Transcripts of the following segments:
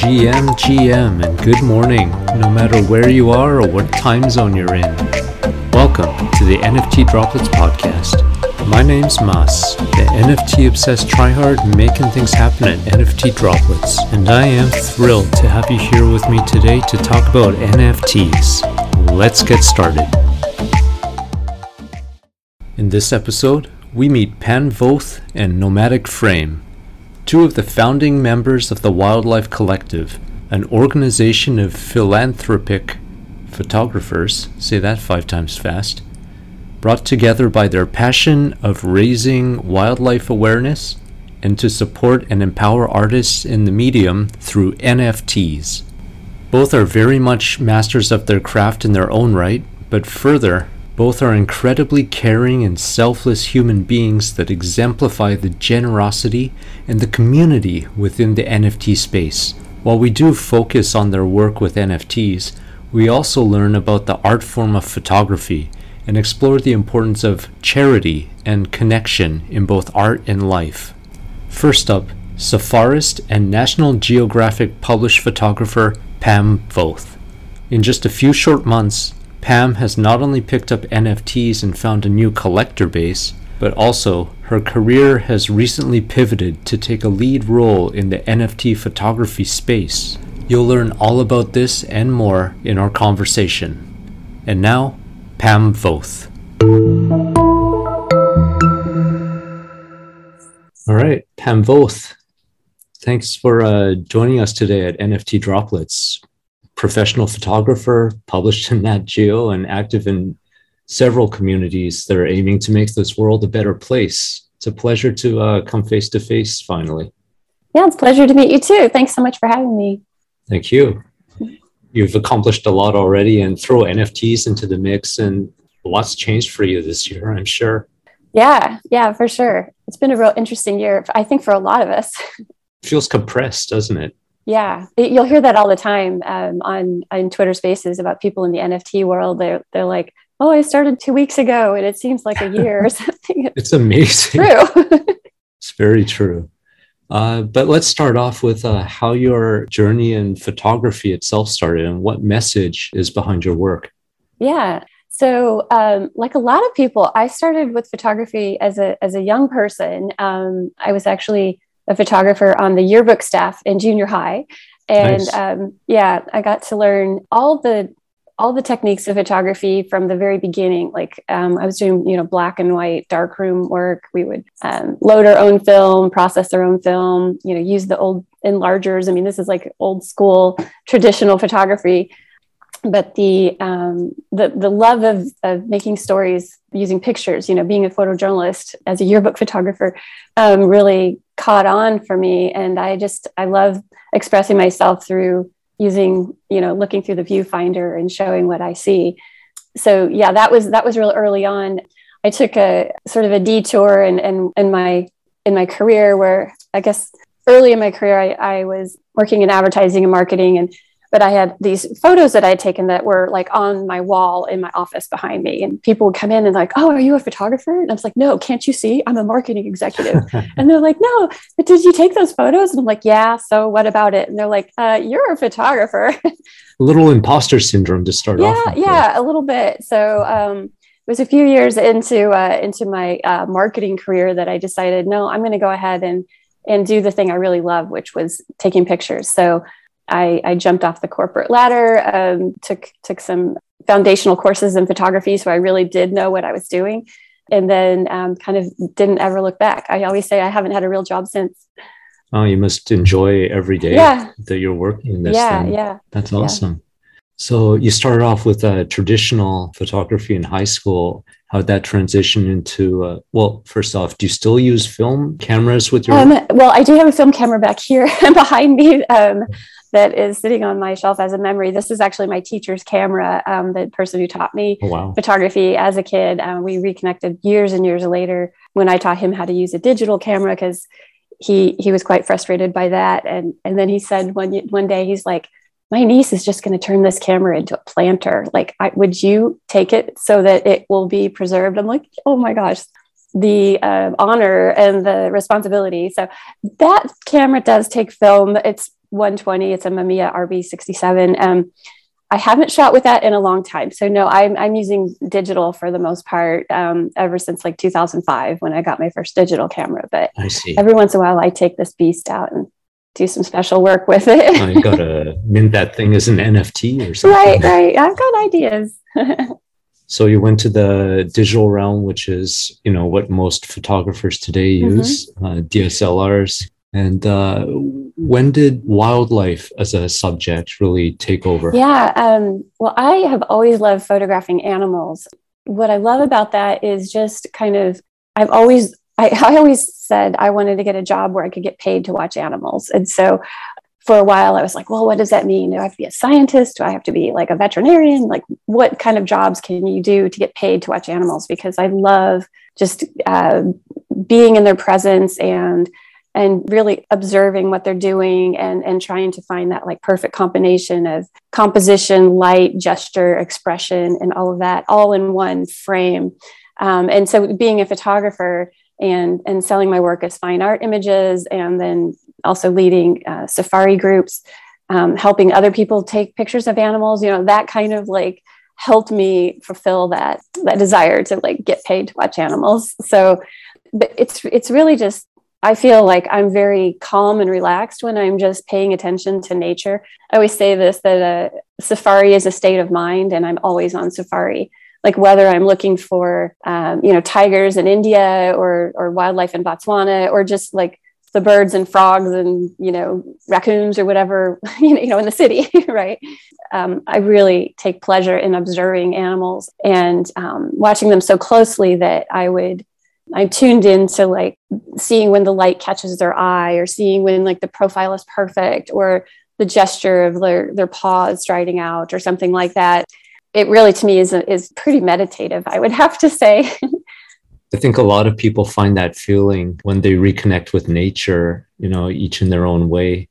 GM, GM, and good morning, no matter where you are or what time zone you're in. Welcome to the NFT Droplets Podcast. My name's Mas, the NFT obsessed tryhard making things happen at NFT Droplets, and I am thrilled to have you here with me today to talk about NFTs. Let's get started. In this episode, we meet Pam Voth and Nomadic Frame, two of the founding members of the Wildlife Collective, an organization of philanthropic photographers, say that five times fast, brought together by their passion of raising wildlife awareness and to support and empower artists in the medium through NFTs. Both are very much masters of their craft in their own right, but further, both are incredibly caring and selfless human beings that exemplify the generosity and the community within the NFT space. While we do focus on their work with NFTs, we also learn about the art form of photography and explore the importance of charity and connection in both art and life. First up, safarist and National Geographic published photographer Pam Voth. In just a few short months, Pam has not only picked up NFTs and found a new collector base, but also her career has recently pivoted to take a lead role in the NFT photography space. You'll learn all about this and more in our conversation. And now, Pam Voth. All right, Pam Voth, thanks for uh, joining us today at NFT Droplets professional photographer, published in Nat Geo, and active in several communities that are aiming to make this world a better place. It's a pleasure to uh, come face to face finally. Yeah, it's a pleasure to meet you too. Thanks so much for having me. Thank you. You've accomplished a lot already and throw NFTs into the mix, and lots changed for you this year, I'm sure. Yeah, yeah, for sure. It's been a real interesting year, I think, for a lot of us. Feels compressed, doesn't it? Yeah, it, you'll hear that all the time um, on on Twitter Spaces about people in the NFT world. They're they're like, "Oh, I started two weeks ago, and it seems like a year or something." it's amazing. True. it's very true. Uh, but let's start off with uh, how your journey in photography itself started, and what message is behind your work. Yeah. So, um, like a lot of people, I started with photography as a as a young person. Um, I was actually a photographer on the yearbook staff in junior high. And nice. um, yeah, I got to learn all the all the techniques of photography from the very beginning. Like um, I was doing, you know, black and white darkroom work. We would um, load our own film, process our own film, you know, use the old enlargers. I mean, this is like old school traditional photography. But the um, the the love of of making stories using pictures, you know, being a photojournalist as a yearbook photographer, um, really caught on for me. And i just i love expressing myself through using you know looking through the viewfinder and showing what i see. So yeah that was that was real early on. I took a sort of a detour and in, in, in my in my career where i guess early in my career I, I was working in advertising and marketing and but I had these photos that I had taken that were like on my wall in my office behind me. And people would come in and like, Oh, are you a photographer? And I was like, No, can't you see? I'm a marketing executive. and they're like, No, but did you take those photos? And I'm like, Yeah, so what about it? And they're like, uh, You're a photographer. a little imposter syndrome to start yeah, off. Yeah, yeah, a little bit. So um, it was a few years into uh, into my uh, marketing career that I decided, no, I'm going to go ahead and and do the thing I really love, which was taking pictures. So I, I jumped off the corporate ladder, um, took took some foundational courses in photography, so I really did know what I was doing, and then um, kind of didn't ever look back. I always say I haven't had a real job since. Oh, you must enjoy every day yeah. that you're working this. Yeah, thing. yeah. That's awesome. Yeah. So you started off with uh, traditional photography in high school. How that transition into? Uh, well, first off, do you still use film cameras with your? Um, well, I do have a film camera back here behind me. Um, that is sitting on my shelf as a memory. This is actually my teacher's camera, um, the person who taught me oh, wow. photography as a kid. Uh, we reconnected years and years later when I taught him how to use a digital camera because he he was quite frustrated by that. And and then he said one one day he's like, my niece is just going to turn this camera into a planter. Like, I, would you take it so that it will be preserved? I'm like, oh my gosh, the uh, honor and the responsibility. So that camera does take film. It's 120. It's a Mamiya RB67. Um, I haven't shot with that in a long time. So no, I'm, I'm using digital for the most part um, ever since like 2005 when I got my first digital camera. But every once in a while I take this beast out and do some special work with it. I gotta mint that thing as an NFT or something. right, right. I've got ideas. so you went to the digital realm, which is you know what most photographers today Mm-hmm. use, uh, DSLRs. And uh, when did wildlife as a subject really take over? Yeah. Um, well, I have always loved photographing animals. What I love about that is just kind of, I've always, I, I always said I wanted to get a job where I could get paid to watch animals. And so for a while, I was like, well, what does that mean? Do I have to be a scientist? Do I have to be like a veterinarian? Like, what kind of jobs can you do to get paid to watch animals? Because I love just uh, being in their presence and and really observing what they're doing and and trying to find that like perfect combination of composition light gesture expression and all of that all in one frame um, and so being a photographer and and selling my work as fine art images and then also leading uh, safari groups um, helping other people take pictures of animals you know that kind of like helped me fulfill that that desire to like get paid to watch animals so but it's it's really just I feel like I'm very calm and relaxed when I'm just paying attention to nature. I always say this that a safari is a state of mind, and I'm always on safari. Like whether I'm looking for, um, you know, tigers in India or or wildlife in Botswana, or just like the birds and frogs and you know raccoons or whatever you know in the city, right? Um, I really take pleasure in observing animals and um, watching them so closely that I would I'm tuned into like seeing when the light catches their eye or seeing when like the profile is perfect or the gesture of their their paws striding out or something like that. It really to me is is pretty meditative, I would have to say. I think a lot of people find that feeling when they reconnect with nature, you know, each in their own way.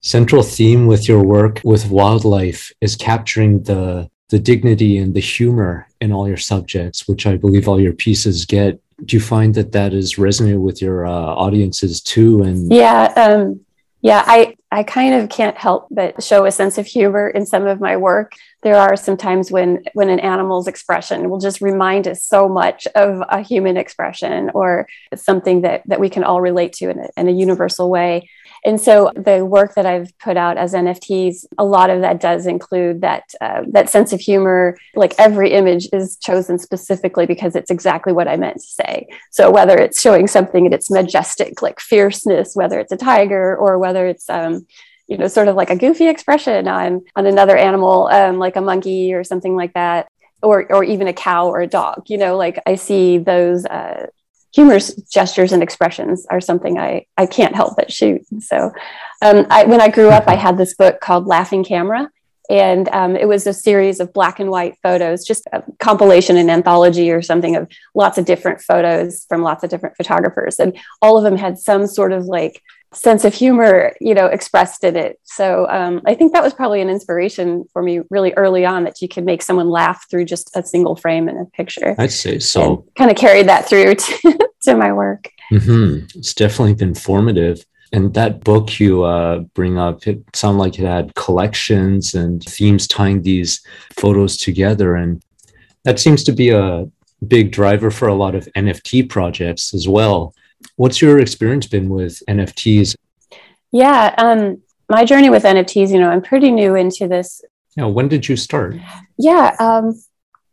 Central theme with your work with wildlife is capturing the the dignity and the humor in all your subjects, which I believe all your pieces get do you find that that is resonating with your uh, audiences too and yeah um, yeah i i kind of can't help but show a sense of humor in some of my work there are some times when when an animal's expression will just remind us so much of a human expression or something that that we can all relate to in a, in a universal way and so the work that I've put out as NFTs, a lot of that does include that uh, that sense of humor. Like every image is chosen specifically because it's exactly what I meant to say. So whether it's showing something in its majestic, like fierceness, whether it's a tiger or whether it's um, you know sort of like a goofy expression on on another animal, um, like a monkey or something like that. Or, or even a cow or a dog, you know, like I see those uh, humorous gestures and expressions are something I, I can't help but shoot. So, um, I, when I grew up, I had this book called Laughing Camera. And um, it was a series of black and white photos, just a compilation, and anthology or something of lots of different photos from lots of different photographers. And all of them had some sort of like sense of humor, you know, expressed in it. So um, I think that was probably an inspiration for me really early on that you could make someone laugh through just a single frame in a picture. I'd say so. Kind of carried that through to, to my work. Mm-hmm. It's definitely been formative. And that book you uh, bring up, it sounded like it had collections and themes tying these photos together. And that seems to be a big driver for a lot of NFT projects as well. What's your experience been with NFTs? Yeah, um, my journey with NFTs, you know, I'm pretty new into this. Yeah, when did you start? Yeah, um,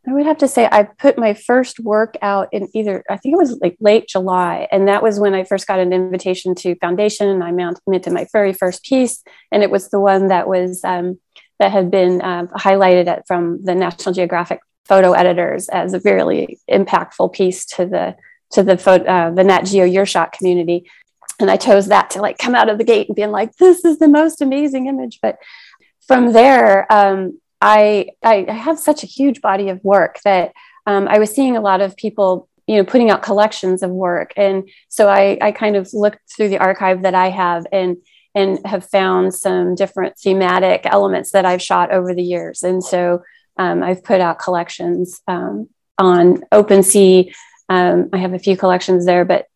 I would have to say I put my first work out in either, I think it was like late July. And that was when I first got an invitation to Foundation and I minted my very first piece. And it was the one that was, um, that had been uh, highlighted at, from the National Geographic photo editors as a really impactful piece to the, to the, uh, the Nat Geo Your Shot community. And I chose that to like come out of the gate and being like, this is the most amazing image. But from there, um, I, I have such a huge body of work that um, I was seeing a lot of people, you know, putting out collections of work, and so I, I kind of looked through the archive that I have and and have found some different thematic elements that I've shot over the years, and so um, I've put out collections um, on OpenSea. Um, I have a few collections there, but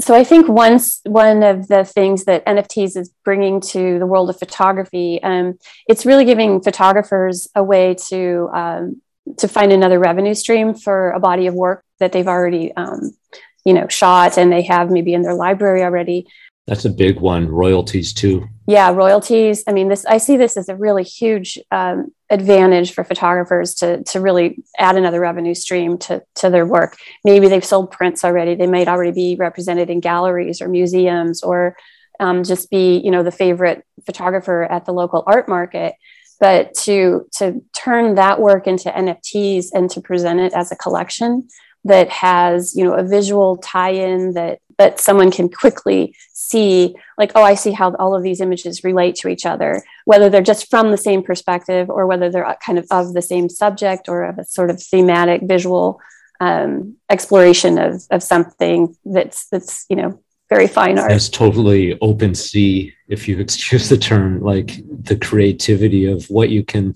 so I think once one of the things that NFTs is bringing to the world of photography, um, it's really giving photographers a way to um, to find another revenue stream for a body of work that they've already um, you know shot and they have maybe in their library already that's a big one. Royalties too. Yeah, royalties. I mean, this I see this as a really huge um, advantage for photographers to to really add another revenue stream to to their work. Maybe they've sold prints already. They might already be represented in galleries or museums, or um, just be you know the favorite photographer at the local art market. But to to turn that work into NFTs and to present it as a collection that has you know a visual tie-in that that someone can quickly see like oh i see how all of these images relate to each other whether they're just from the same perspective or whether they're kind of of the same subject or of a sort of thematic visual um, exploration of, of something that's that's you know very fine art. It's totally open sea if you excuse the term like the creativity of what you can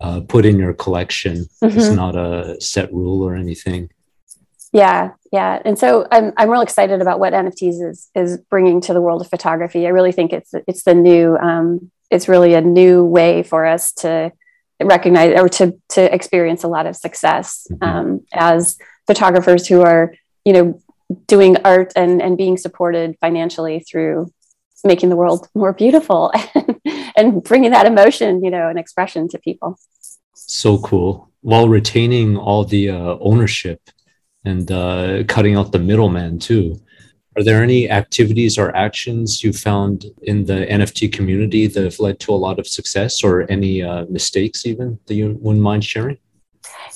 uh, put in your collection. Mm-hmm. it's not a set rule or anything yeah, yeah, and so I'm I'm real excited about what NFTs is is bringing to the world of photography. I really think it's it's the new um, it's really a new way for us to recognize or to to experience a lot of success mm-hmm. um, as photographers who are you know doing art and and being supported financially through making the world more beautiful and, and bringing that emotion you know and expression to people. So cool while retaining all the uh, ownership and uh, cutting out the middleman too. Are there any activities or actions you found in the NFT community that have led to a lot of success or any uh, mistakes even that you wouldn't mind sharing?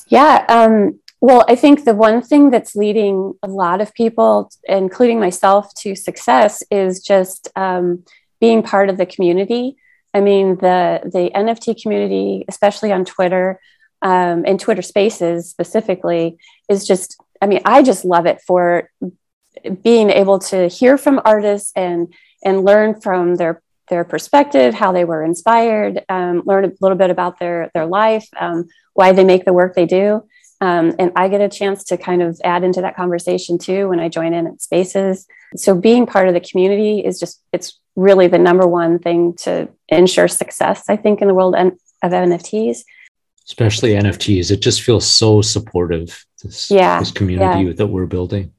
Yeah. Um, well, I think the one thing that's leading a lot of people, including myself, to success is just um, being part of the community. I mean, the the NFT community, especially on Twitter um, and Twitter Spaces specifically, is just I mean, I just love it for being able to hear from artists and and learn from their their perspective, how they were inspired, um, learn a little bit about their their life, um, why they make the work they do. Um, and I get a chance to kind of add into that conversation too when I join in at spaces. So being part of the community is just it's really the number one thing to ensure success. I think in the world of NFTs especially NFTs. It just feels so supportive. This, yeah, this community yeah. that we're building.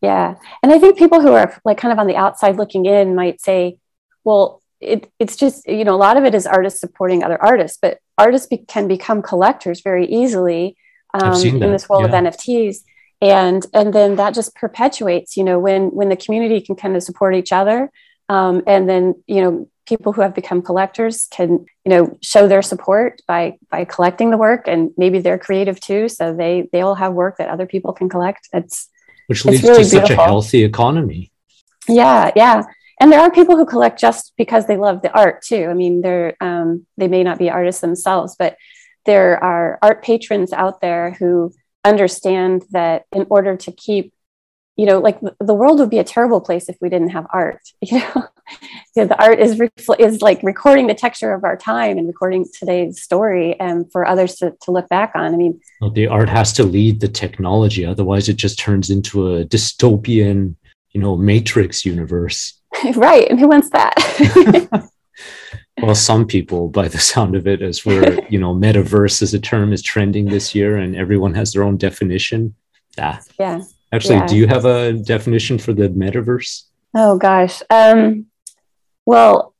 Yeah, and I think people who are like kind of on the outside looking in might say, "Well, it, it's just you know a lot of it is artists supporting other artists, but artists be- can become collectors very easily um, in this world yeah. of NFTs." and and then that just perpetuates you know when when the community can kind of support each other um, and then you know people who have become collectors can you know show their support by by collecting the work and maybe they're creative too. So they they all have work that other people can collect. It's which leads it's really to beautiful. such a healthy economy. Yeah yeah. And there are people who collect just because they love the art too. I mean they're um, they may not be artists themselves but there are art patrons out there who understand that in order to keep you know like the world would be a terrible place if we didn't have art you know, you know the art is refl- is like recording the texture of our time and recording today's story and for others to, to look back on. I mean well, the art has to lead the technology otherwise it just turns into a dystopian you know matrix universe. Right and who wants that? Well some people by the sound of it as we're you know metaverse as a term is trending this year and everyone has their own definition yeah yeah Actually, yeah. do you have a definition for the metaverse? Oh gosh. Um, well,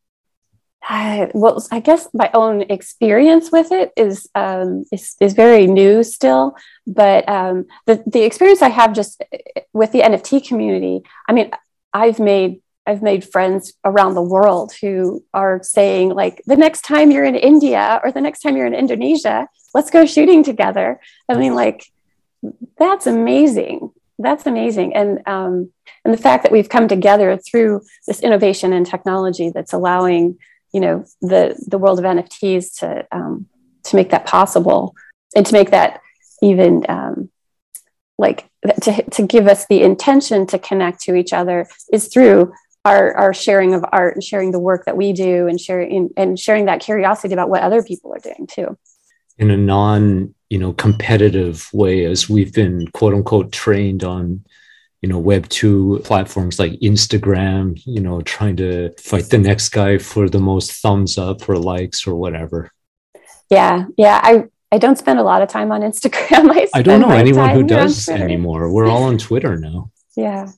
I, well, I guess my own experience with it is um, is, is very new still, but um, the the experience I have just with the NFT community. I mean, I've made I've made friends around the world who are saying like, the next time you're in India or the next time you're in Indonesia, let's go shooting together. I mean, like, that's amazing that's amazing. And um, and the fact that we've come together through this innovation and technology that's allowing you know the the world of nfts to um, to make that possible and to make that even um, like to, to give us the intention to connect to each other is through our, our sharing of art and sharing the work that we do and sharing and sharing that curiosity about what other people are doing too in a non you know competitive way as we've been quote unquote trained on you know web 2 platforms like instagram you know trying to fight the next guy for the most thumbs up or likes or whatever. Yeah yeah i i don't spend a lot of time on instagram. I, I don't know anyone who does anymore. We're all on twitter now. Yeah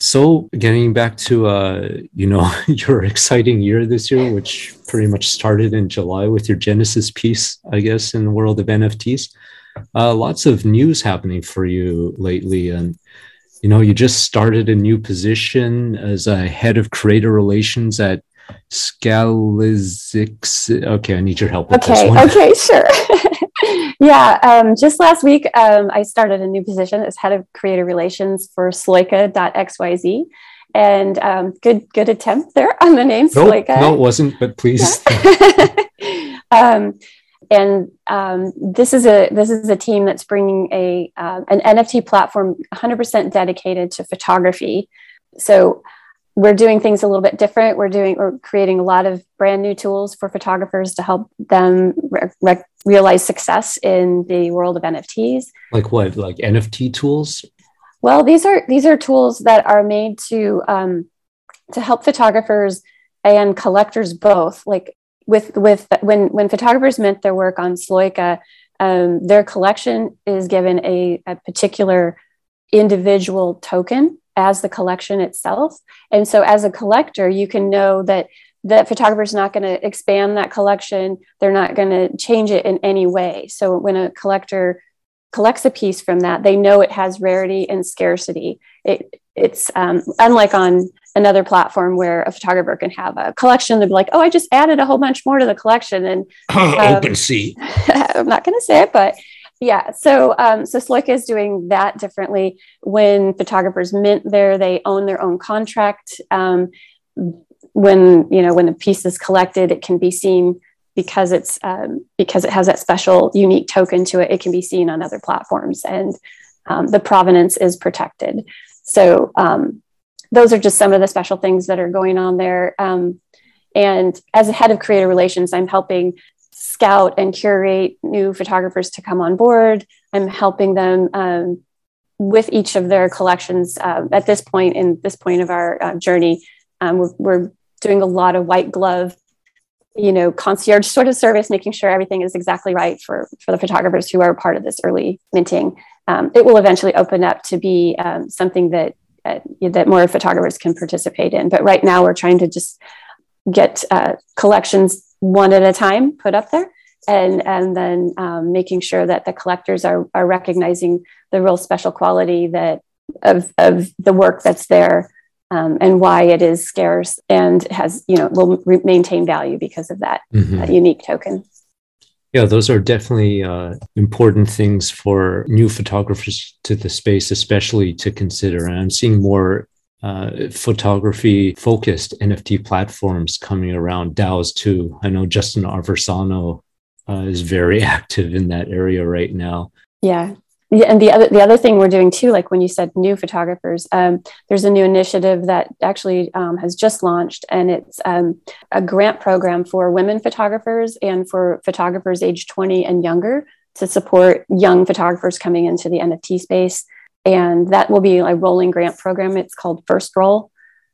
so getting back to uh you know your exciting year this year which pretty much started in july with your genesis piece i guess in the world of nfts uh, lots of news happening for you lately and you know, you just started a new position as a head of creator relations at Scalizix. Okay, I need your help. with okay, okay, sure. yeah, um, just last week, um, I started a new position as head of creator relations for Sloika.xyz. And um, good, good attempt there on the name nope, Sloika. No, it wasn't, but please. Yeah. Um, and um, this is a this is a team that's bringing a uh, an NFT platform 100% dedicated to photography. So we're doing things a little bit different. We're doing we're creating a lot of brand new tools for photographers to help them re- realize success in the world of NFTs. Like what? Like NFT tools? Well, these are these are tools that are made to um, to help photographers and collectors both like with with when when photographers mint their work on Sloika, um, their collection is given a, a particular individual token as the collection itself. And so, as a collector, you can know that the photographer's not going to expand that collection. They're not going to change it in any way. So, when a collector collects a piece from that, they know it has rarity and scarcity. It, it's um, unlike on another platform where a photographer can have a collection. They'd be like, "Oh, I just added a whole bunch more to the collection." And um, OpenSea. I'm not going to say it, but yeah. So um, so Sloika is doing that differently. When photographers mint there, they own their own contract. Um, when you know when a piece is collected, it can be seen because it's um, because it has that special unique token to it. It can be seen on other platforms, and um, the provenance is protected. So um, those are just some of the special things that are going on there. Um, and as a head of creative relations, I'm helping scout and curate new photographers to come on board. I'm helping them um, with each of their collections uh, at this point in this point of our uh, journey. Um, we're, we're, doing a lot of white glove, you know, concierge sort of service, making sure everything is exactly right for for the photographers who are part of this early minting. Um, it will eventually open up to be um, something that uh, that more photographers can participate in. But right now, we're trying to just get uh, collections one at a time put up there, and and then um, making sure that the collectors are are recognizing the real special quality that of of the work that's there. Um, and why it is scarce and has you know will re- maintain value because of that mm-hmm. uh, unique token yeah, those are definitely uh, important things for new photographers to the space, especially to consider. And I'm seeing more uh, photography focused NFT platforms coming around, DAOs too. I know Justin Aversano uh, is very active in that area right now. Yeah, yeah, and the other the other thing we're doing too, like when you said new photographers, um, there's a new initiative that actually um, has just launched, and it's um, a grant program for women photographers and for photographers age 20 and younger to support young photographers coming into the NFT space. And that will be a rolling grant program. It's called First Roll.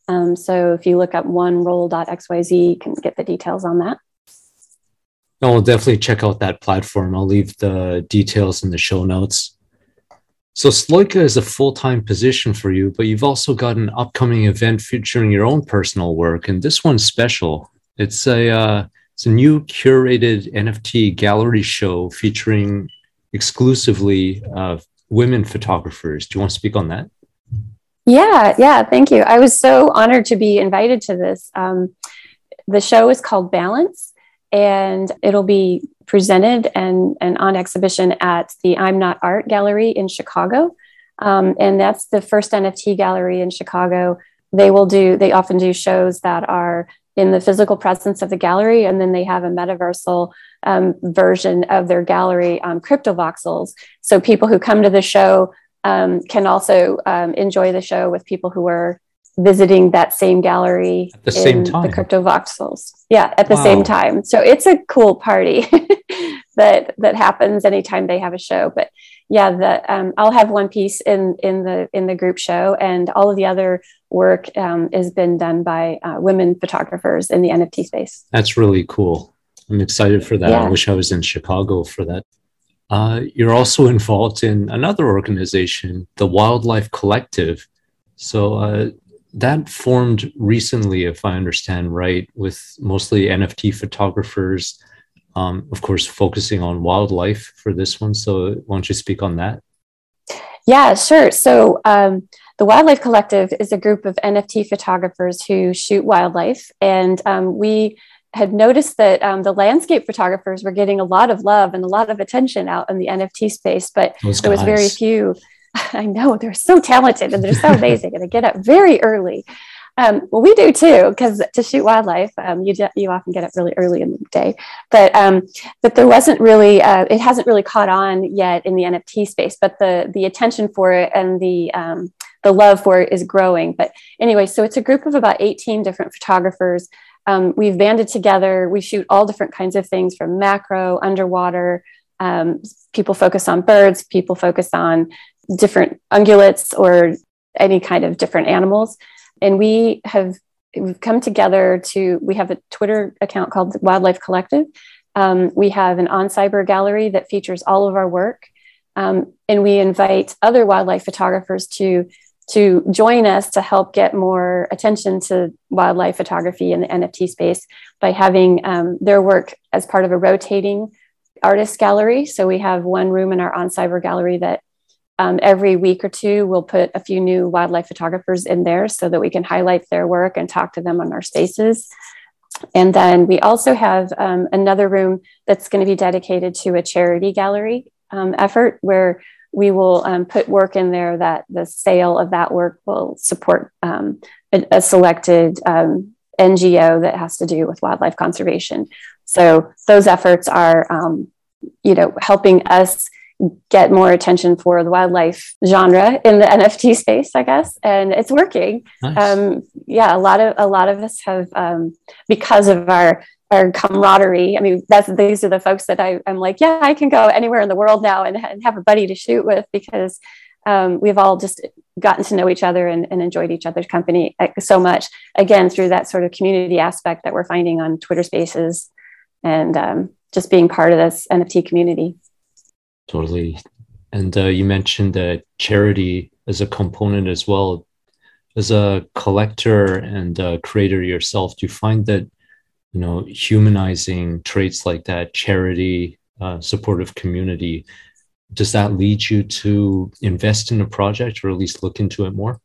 Um, so if you look up oneroll.xyz, you can get the details on that. I'll definitely check out that platform. I'll leave the details in the show notes. So Sloika is a full-time position for you, but you've also got an upcoming event featuring your own personal work, and this one's special. It's a uh, it's a new curated NFT gallery show featuring exclusively uh, women photographers. Do you want to speak on that? Yeah, yeah, thank you. I was so honored to be invited to this. Um, the show is called Balance, and it'll be presented and, and on exhibition at the imnotArt Gallery in Chicago. Um, and that's the first NFT gallery in Chicago. They will do, they often do shows that are in the physical presence of the gallery, and then they have a metaversal um, version of their gallery on CryptoVoxels. So people who come to the show um, can also um, enjoy the show with people who are visiting that same gallery at the same time. The CryptoVoxels. Yeah, at the wow. same time. So it's a cool party that that happens anytime they have a show. But yeah, the um, I'll have one piece in in the in the group show, and all of the other work um, has been done by uh, women photographers in the NFT space. That's really cool. I'm excited for that. Yeah. I wish I was in Chicago for that. Uh, you're also involved in another organization, the Wildlife Collective. So uh, that formed recently, if I understand right, with mostly NFT photographers um, of course, focusing on wildlife for this one. So, why don't you speak on that? Yeah, sure. So, um, the Wildlife Collective is a group of NFT photographers who shoot wildlife. And um, we had noticed that um, the landscape photographers were getting a lot of love and a lot of attention out in the NFT space, but there was very few. I know they're so talented and they're so amazing and they get up very early. Um, well, we do too, because to shoot wildlife, um, you you often get up really early in the day. But um, but there wasn't really uh, it hasn't really caught on yet in the NFT space. But the the attention for it and the um, the love for it is growing. But anyway, so it's a group of about 18 different photographers. Um, we've banded together. We shoot all different kinds of things from macro, underwater. Um, people focus on birds. People focus on different ungulates or any kind of different animals. And we have we've come together to we have a twitter account called wildlife collective. Um, we have an Oncyber gallery that features all of our work. Um, and we invite other wildlife photographers to to join us to help get more attention to wildlife photography in the nft space by having um, their work as part of a rotating artist gallery. So we have one room in our Oncyber gallery that um, every week or two, we'll put a few new wildlife photographers in there so that we can highlight their work and talk to them on our spaces. And then we also have um, another room that's going to be dedicated to a charity gallery um, effort where we will um, put work in there that the sale of that work will support um, a, a, selected um, NGO that has to do with wildlife conservation. So those efforts are, you know, helping us get more attention for the wildlife genre in the NFT space, I guess, and it's working. Nice. Um, yeah, a lot of a lot of us have um, because of our our camaraderie. I mean, that's these are the folks that I, am like, yeah, I can go anywhere in the world now and, and have a buddy to shoot with because um, we've all just gotten to know each other and, and, enjoyed each other's company so much. Again, through that sort of community aspect that we're finding on Twitter Spaces and um, just being part of this NFT community. Totally. And uh, you mentioned that charity as a component as well. As a collector and a creator yourself, do you find that you know humanizing traits like that, charity, uh, supportive community, does that lead you to invest in a project or at least look into it more?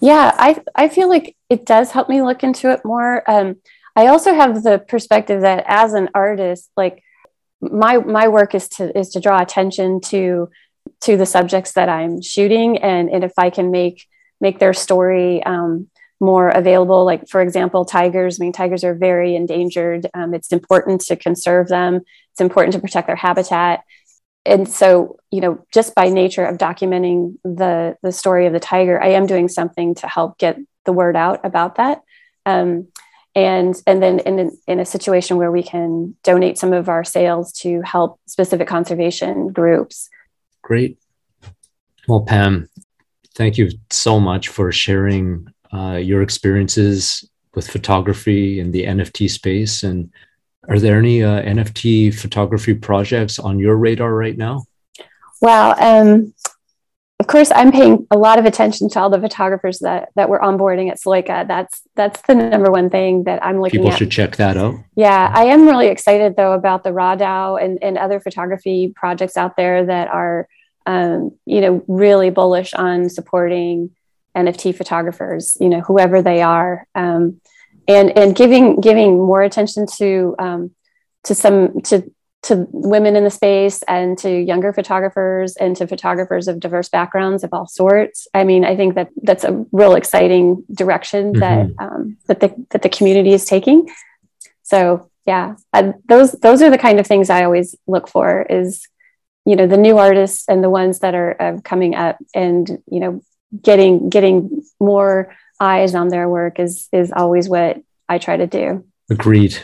Yeah, I I feel like it does help me look into it more. Um, I also have the perspective that as an artist, like my my work is to is to draw attention to to the subjects that I'm shooting, and and if I can make make their story um, more available, like for example, tigers. I mean, tigers are very endangered. Um, it's important to conserve them. It's important to protect their habitat. And so, you know, just by nature of documenting the the story of the tiger, I am doing something to help get the word out about that. Um, and and then in, in a situation where we can donate some of our sales to help specific conservation groups. Great. Well pam thank you so much for sharing uh, your experiences with photography in the nft space. And are there any uh, nft photography projects on your radar right now? Well, um, of course, I'm paying a lot of attention to all the photographers that that we're onboarding at Sloika. That's that's the number one thing that I'm looking People at. People should check that out. Yeah, I am really excited though about the Raw DAO and, and other photography projects out there that are, um, you know, really bullish on supporting NFT photographers. You know, whoever they are, um, and and giving giving more attention to um, to some to to women in the space and to younger photographers and to photographers of diverse backgrounds of all sorts. I mean, I think that that's a real exciting direction mm-hmm. that um, that the that the community is taking. So yeah, I, those those are the kind of things I always look for. Is you know the new artists and the ones that are uh, coming up, and you know getting getting more eyes on their work is is always what I try to do. Agreed.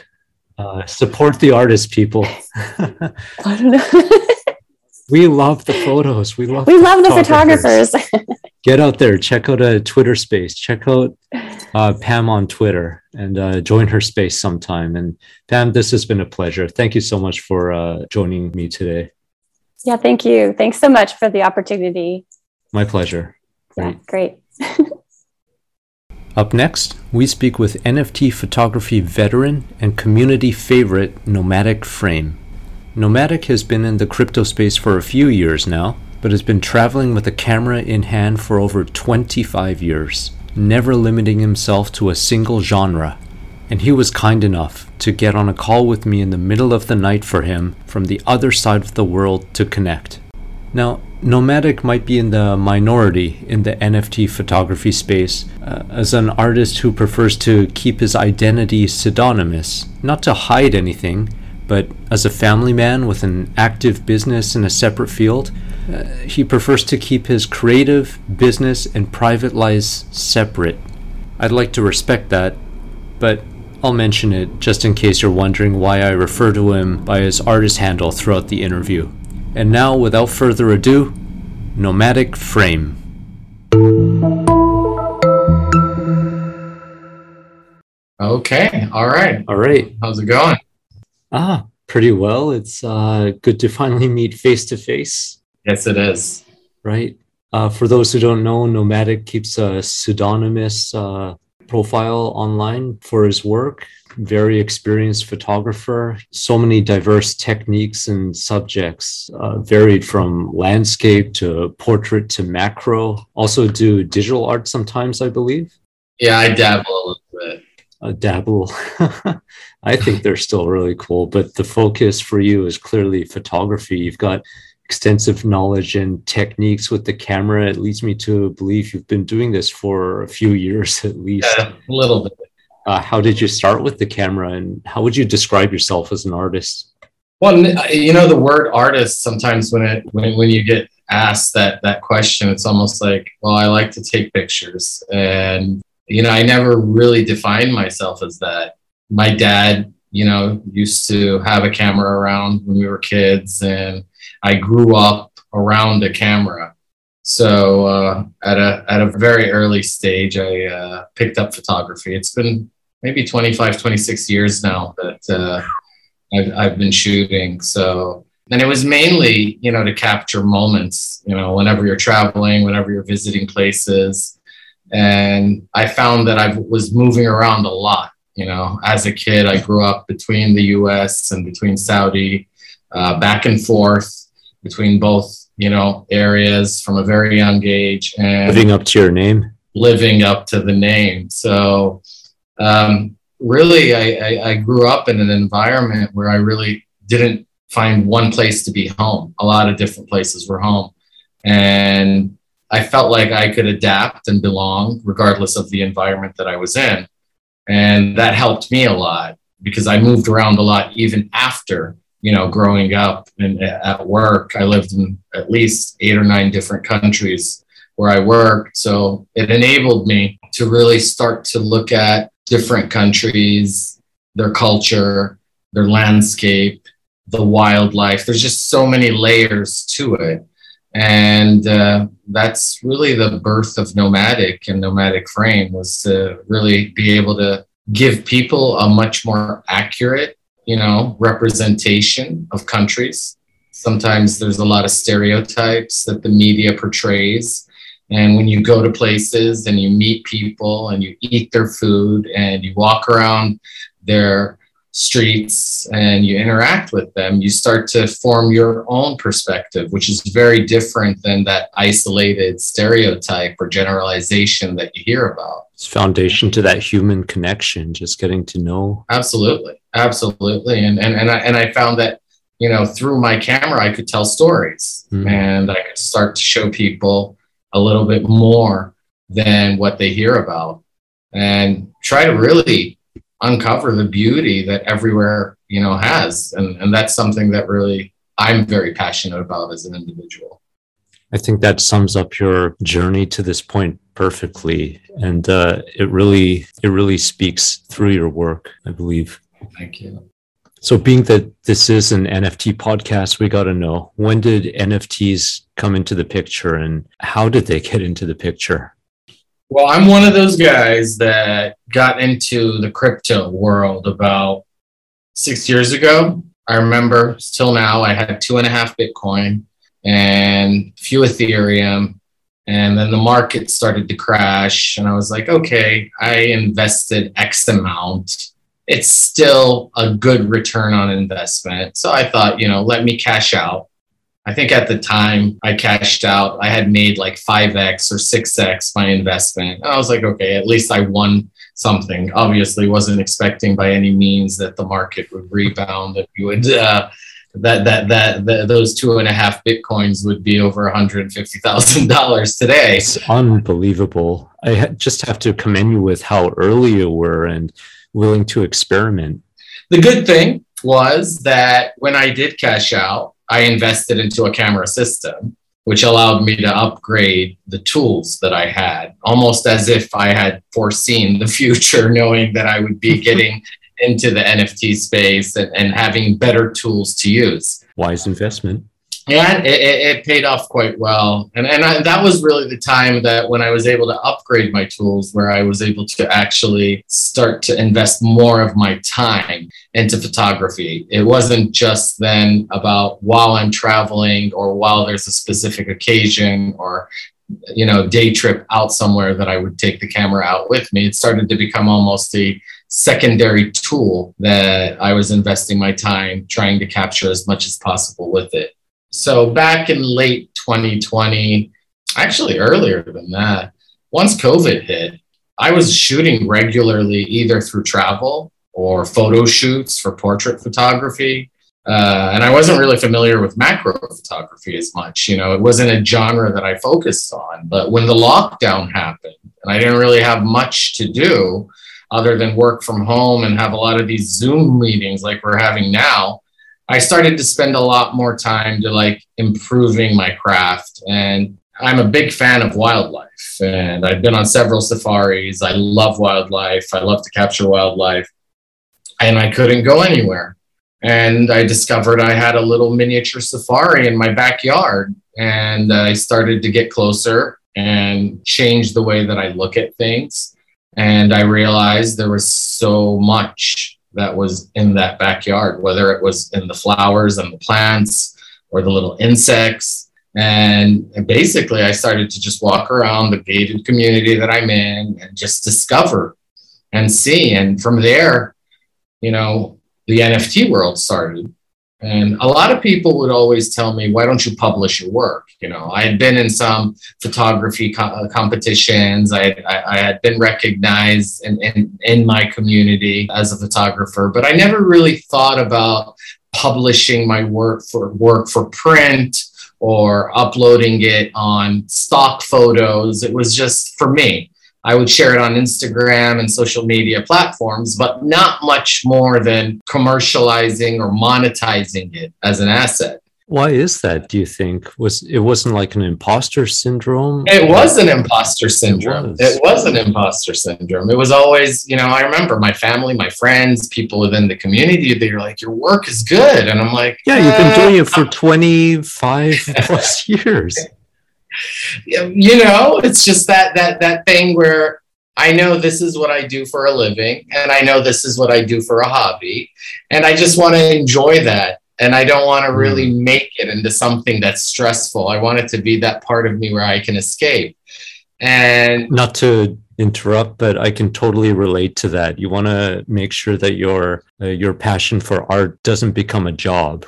Uh, support the artist, people. I don't know. We love the photos. We love we the love the photographers. Get out there, check out a Twitter space, check out uh, Pam on Twitter, and uh, join her space sometime. And Pam, this has been a pleasure. Thank you so much for uh, joining me today. Yeah, thank you. Thanks so much for the opportunity. My pleasure. Yeah, great. Up next, we speak with NFT photography veteran and community favorite Nomadic Frame. Nomadic has been in the crypto space for a few years now, but has been traveling with a camera in hand for over 25 years, never limiting himself to a single genre. And he was kind enough to get on a call with me in the middle of the night for him from the other side of the world to connect. Now, Nomadic might be in the minority in the NFT photography space uh, as an artist who prefers to keep his identity pseudonymous, not to hide anything, but as a family man with an active business in a separate field, uh, he prefers to keep his creative, business, and private lives separate. I'd like to respect that, but I'll mention it just in case you're wondering why I refer to him by his artist handle throughout the interview. And now, without further ado, Nomadic Frame. Okay, all right. All right. How's it going? Ah, pretty well. It's uh, good to finally meet face to face. Yes, it is. Right. Uh, for those who don't know, Nomadic keeps a pseudonymous uh, profile online for his work. Very experienced photographer. So many diverse techniques and subjects, uh, varied from landscape to portrait to macro. Also, do digital art sometimes, I believe. Yeah, I dabble a little bit. Uh, dabble. I think they're still really cool, but the focus for you is clearly photography. You've got extensive knowledge and techniques with the camera. It leads me to believe you've been doing this for a few years at least. Yeah, a little bit. Uh, how did you start with the camera and how would you describe yourself as an artist? Well, you know, the word artist sometimes when it when, when you get asked that that question, it's almost like, well, I like to take pictures. And you know, I never really defined myself as that my dad, you know, used to have a camera around when we were kids, and I grew up around a camera. So uh, at a at a very early stage, I uh, picked up photography. It's been maybe 25, 26 years now that uh, I've, I've been shooting. So and it was mainly, you know, to capture moments. You know, whenever you're traveling, whenever you're visiting places, and I found that I was moving around a lot you know, as a kid, I grew up between the US and between Saudi, uh, back and forth between both, you know, areas from a very young age. And living up to your name. Living up to the name. So, um, really, I, I, I grew up in an environment where I really didn't find one place to be home. A lot of different places were home. And I felt like I could adapt and belong regardless of the environment that I was in. And that helped me a lot because I moved around a lot even after, you know, growing up and at work. I lived in at least eight or nine different countries where I worked. So it enabled me to really start to look at different countries, their culture, their landscape, the wildlife. There's just so many layers to it. And uh, that's really the birth of Nomadic and Nomadic Frame was to really be able to give people a much more accurate, you know, representation of countries. Sometimes there's a lot of stereotypes that the media portrays. And when you go to places and you meet people and you eat their food and you walk around their streets and you interact with them, you start to form your own perspective, which is very different than that isolated stereotype or generalization that you hear about. It's foundation to that human connection, just getting to know. Absolutely. Absolutely. And and and I and I found that, you know, through my camera I could tell stories mm. and I could start to show people a little bit more than what they hear about and try to really uncover the beauty that everywhere you know has. And and that's something that really i'm very passionate about as an individual. I think that sums up your journey to this point perfectly. And uh, it really it really speaks through your work i believe. Thank you So, being that this is an NFT podcast, we got to know when did NFTs come into the picture and how did they get into the picture? Well, I'm one of those guys that got into the crypto world about six years ago. I remember still now, I had two and a half Bitcoin and a few Ethereum. And then the market started to crash. And I was like, okay, I invested X amount. It's still a good return on investment. So I thought, you know, let me cash out. I think at the time I cashed out, I had made like 5x or 6x my investment. And I was like, okay, at least I won something. Obviously, wasn't expecting by any means that the market would rebound, that we would. Uh, that, that that that those two and a half bitcoins would be over one hundred fifty thousand dollars today. It's unbelievable. I just have to commend you with how early you were and willing to experiment. The good thing was that when I did cash out, I invested into a camera system, which allowed me to upgrade the tools that I had, almost as if I had foreseen the future, knowing that I would be getting into the NFT space and, and having better tools to use. Wise investment. Yeah, it, it, paid off quite well. And, and I, that was really the time that when I was able to upgrade my tools, where I was able to actually start to invest more of my time into photography. It wasn't just then about while I'm traveling or while there's a specific occasion or you know day trip out somewhere that I would take the camera out with me. It started to become almost a secondary tool that I was investing my time trying to capture as much as possible with it. So back in late 2020, actually earlier than that, once COVID hit, I was shooting regularly either through travel or photo shoots for portrait photography. Uh, and I wasn't really familiar with macro photography as much. You know, it wasn't a genre that I focused on. But when the lockdown happened and I didn't really have much to do other than work from home and have a lot of these Zoom meetings like we're having now, I started to spend a lot more time to like improving my craft. And I'm a big fan of wildlife. And I've been on several safaris. I love wildlife. I love to capture wildlife. And I couldn't go anywhere. And I discovered I had a little miniature safari in my backyard. And I started to get closer and change the way that I look at things. And I realized there was so much that was in that backyard, whether it was in the flowers and the plants or the little insects. And, basically, I started to just walk around the gated community that I'm in and just discover and see. And from there, you know, the NFT world started. And a lot of people would always tell me, why don't you publish your work? You know, I had been in some photography co- uh, competitions. I, I, I, had been recognized in, in, in my community as a photographer, but I never really thought about publishing my work for work for print or uploading it on stock photos. It was just for me. I would share it on Instagram and social media platforms, but not much more than commercializing or monetizing it as an asset. Why is that? Do you think was it wasn't like an imposter syndrome? It was an imposter syndrome. It was. it was. an imposter syndrome. It was always, you know, I remember my family, my friends, people within the community. They're like, "Your work is good," and I'm like, "Yeah, you've been uh, doing it for 25 plus years." you know, it's just that that that thing where I know this is what I do for a living, and I know this is what I do for a hobby, and I just want to enjoy that. And I don't want to really mm. make it into something that's stressful. I want it to be that part of me where I can escape. And not to interrupt, but I can totally relate to that. You want to make sure that your uh, your passion for art doesn't become a job.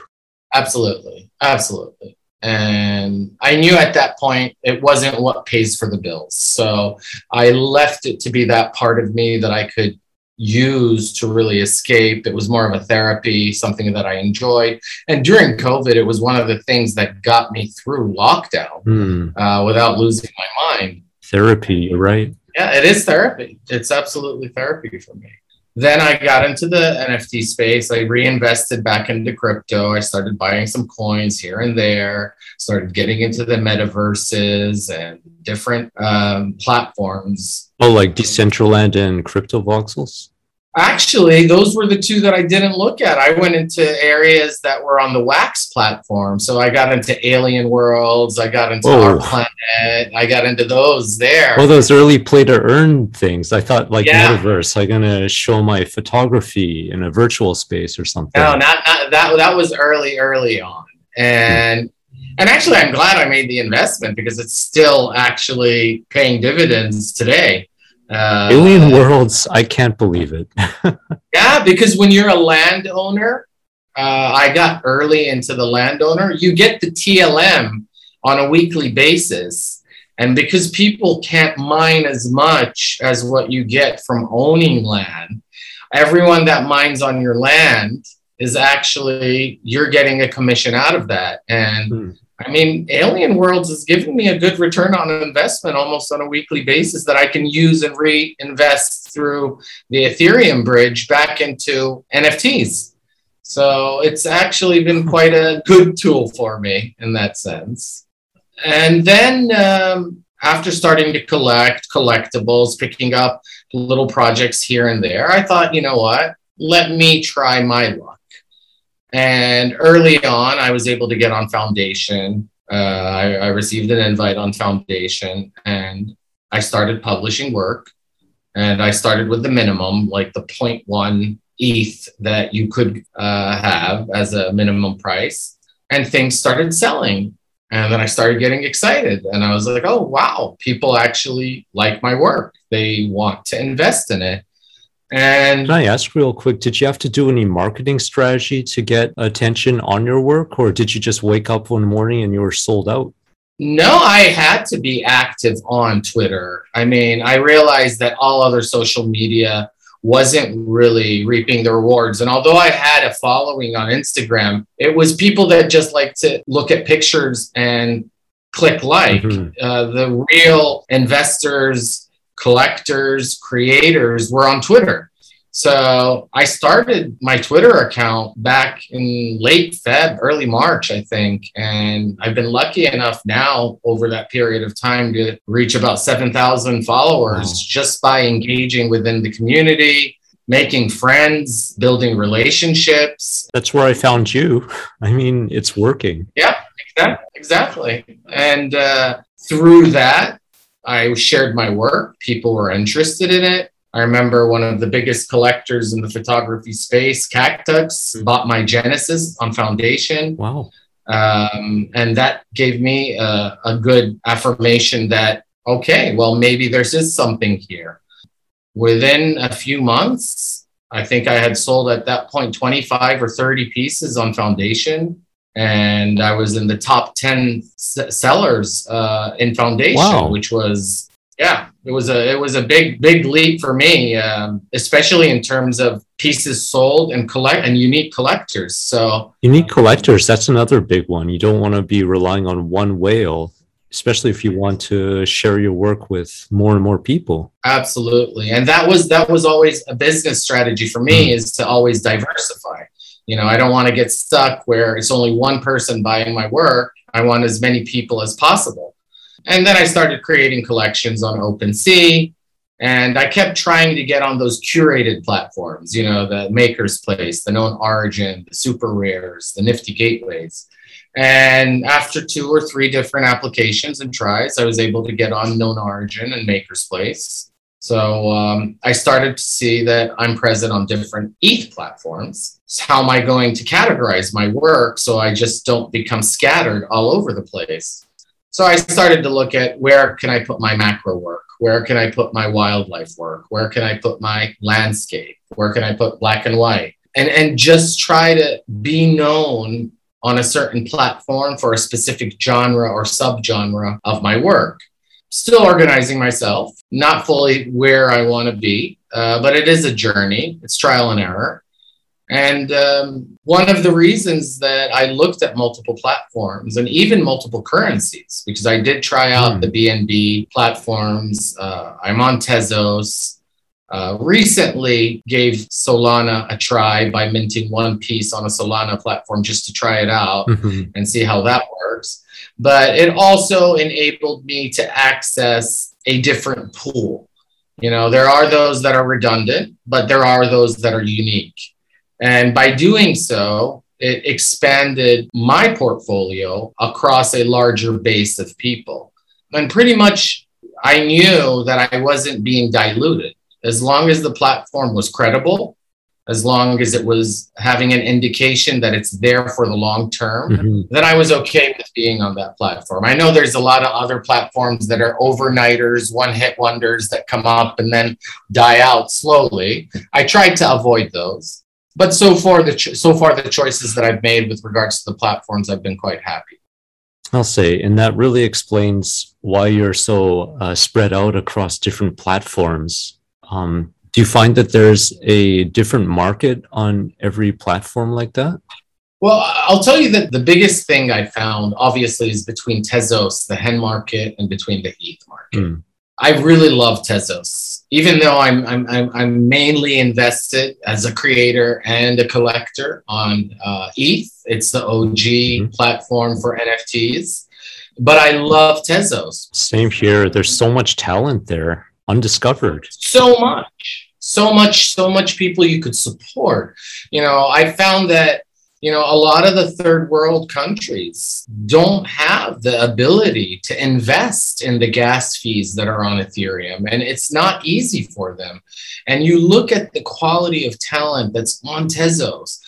Absolutely, absolutely. And I knew at that point it wasn't what pays for the bills. So I left it to be that part of me that I could use to really escape. It was more of a therapy, something that I enjoyed. And during COVID, it was one of the things that got me through lockdown mm. uh, without losing my mind. Therapy, right? Yeah, it is therapy. It's absolutely therapy for me. Then I got into the NFT space. I reinvested back into crypto. I started buying some coins here and there, started getting into the metaverses and different um, platforms. Oh, like Decentraland and CryptoVoxels? Actually, those were the two that I didn't look at. I went into areas that were on the Wax platform. So I got into Alien Worlds, I got into Whoa. Our Planet, I got into those there. Oh, those early play to earn things. I thought like Yeah. metaverse. I'm gonna show my photography in a virtual space or something. No, not, not that. That was early, early on, and and actually, I'm glad I made the investment because it's still actually paying dividends today. Uh, Alien Worlds. I can't believe it. Yeah, because when you're a landowner, uh, I got early into the landowner. You get the TLM on a weekly basis. And because people can't mine as much as what you get from owning land, everyone that mines on your land is actually, you're getting a commission out of that. And Hmm. I mean, Alien Worlds is giving me a good return on investment almost on a weekly basis that I can use and reinvest through the Ethereum bridge back into NFTs. So it's actually been quite a good tool for me in that sense. And then um, after starting to collect collectibles, picking up little projects here and there, I thought, you know what? Let me try my luck. And early on, I was able to get on Foundation. Uh, I, I received an invite on Foundation and I started publishing work. And I started with the minimum, like the 0.1 ETH that you could uh, have as a minimum price. And things started selling. And then I started getting excited. And I was like, oh, wow, people actually like my work. They want to invest in it. And Can I ask real quick? Did you have to do any marketing strategy to get attention on your work, or did you just wake up one morning and you were sold out? No, I had to be active on Twitter. I mean, I realized that all other social media wasn't really reaping the rewards. And although I had a following on Instagram, it was people that just like to look at pictures and click like. Mhm. Uh, the real investors, collectors, creators were on Twitter. So I started my Twitter account back in late Feb, early March, I think. And I've been lucky enough now over that period of time to reach about 7,000 followers Wow. just by engaging within the community, making friends, building relationships. That's where I found you. I mean, it's working. Exact- Exactly. And uh, through that, I shared my work. People were interested in it. I remember one of the biggest collectors in the photography space, Cactus, bought my Genesis on Foundation. Wow. Um, and that gave me a, a good affirmation that, okay, well, maybe there's just something here. Within a few months, I think I had sold at that point 25 or 30 pieces on Foundation. And I was in the top 10 s- sellers uh, in Foundation, Wow. which was, yeah, it was a it was a big big leap for me, um, especially in terms of pieces sold and collect and unique collectors. So Unique collectors, that's another big one. You don't want to be relying on one whale, especially if you want to share your work with more and more people. Absolutely. And that was that was always a business strategy for me is to always diversify. You know, I don't want to get stuck where it's only one person buying my work. I want as many people as possible. And then I started creating collections on OpenSea and I kept trying to get on those curated platforms, you know, the Maker's Place, the Known Origin, the Super Rares, the Nifty Gateways. And after two or three different applications and tries, I was able to get on Known Origin and Maker's Place. So um, I started to see that I'm present on different ETH platforms. So how am I going to categorize my work so I just don't become scattered all over the place? So I started to look at where can I put my macro work? Where can I put my wildlife work? Where can I put my landscape? Where can I put black and white? And, and just try to be known on a certain platform for a specific genre or subgenre of my work still organizing myself, not fully where I want to be, uh, but it is a journey. It's trial and error. And um, one of the reasons that I looked at multiple platforms and even multiple currencies, because I did try out Hmm. the BNB platforms, uh, I'm on Tezos. Uh, recently gave Solana a try by minting one piece on a Solana platform just to try it out Mhm. and see how that works. But it also enabled me to access a different pool. You know, there are those that are redundant, but there are those that are unique. And by doing so, it expanded my portfolio across a larger base of people. And pretty much I knew that I wasn't being diluted. As long as the platform was credible, as long as it was having an indication that it's there for the long term, mm-hmm. then I was okay with being on that platform. I know there's a lot of other platforms that are overnighters, one hit wonders that come up and then die out slowly. I tried to avoid those. But so far, the cho- so far the choices that I've made with regards to the platforms, I've been quite happy. I'll say, and that really explains why you're so uh, spread out across different platforms. Um, do you find that there's a different market on every platform like that? Well, I'll tell you that the biggest thing I found, obviously, is between Tezos, the hen market, and between the ETH market. Mm. I really love Tezos, even though I'm, I'm, I'm, I'm, mainly invested as a creator and a collector on uh, ETH. It's the OG mm-hmm. platform for NFTs, but I love Tezos. Same here. There's so much talent there, undiscovered. So much, so much, so much people you could support. You know, I found that you know, a lot of the third world countries don't have the ability to invest in the gas fees that are on Ethereum, and it's not easy for them. And you look at the quality of talent that's on Tezos,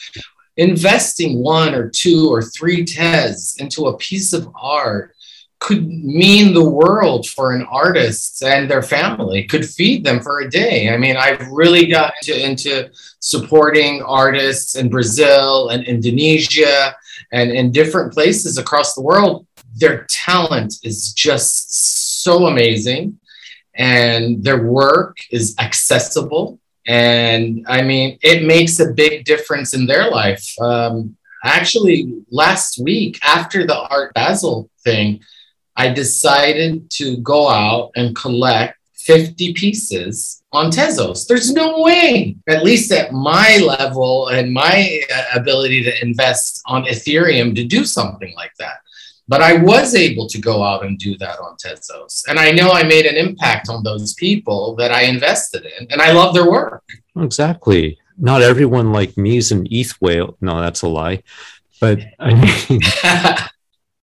investing one or two or three Tez into a piece of art could mean the world for an artist and their family could feed them for a day. I mean i've really got into, into supporting artists in brazil and indonesia and in different places across the world. Their talent is just so amazing and their work is accessible. And i mean it makes a big difference in their life. Um, actually last week after the art basel thing I decided to go out and collect 50 pieces on Tezos. There's no way, at least at my level and my uh, ability to invest on Ethereum, to do something like that. But I was able to go out and do that on Tezos. And I know I made an impact on those people that I invested in, and I love their work. Exactly. Not everyone like me is an ETH whale. No, that's a lie. But I mean,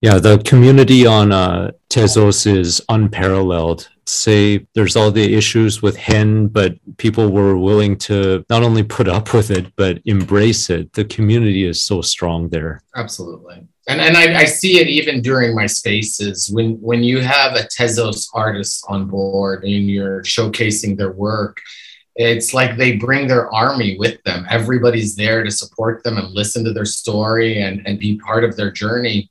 Yeah, the community on uh, Tezos is unparalleled. Say there's all the issues with Hen, but people were willing to not only put up with it, but embrace it. The community is so strong there. Absolutely. And, and I, I see it even during my spaces when, when you have a Tezos artist on board and you're showcasing their work, it's like they bring their army with them. Everybody's there to support them and listen to their story and, and be part of their journey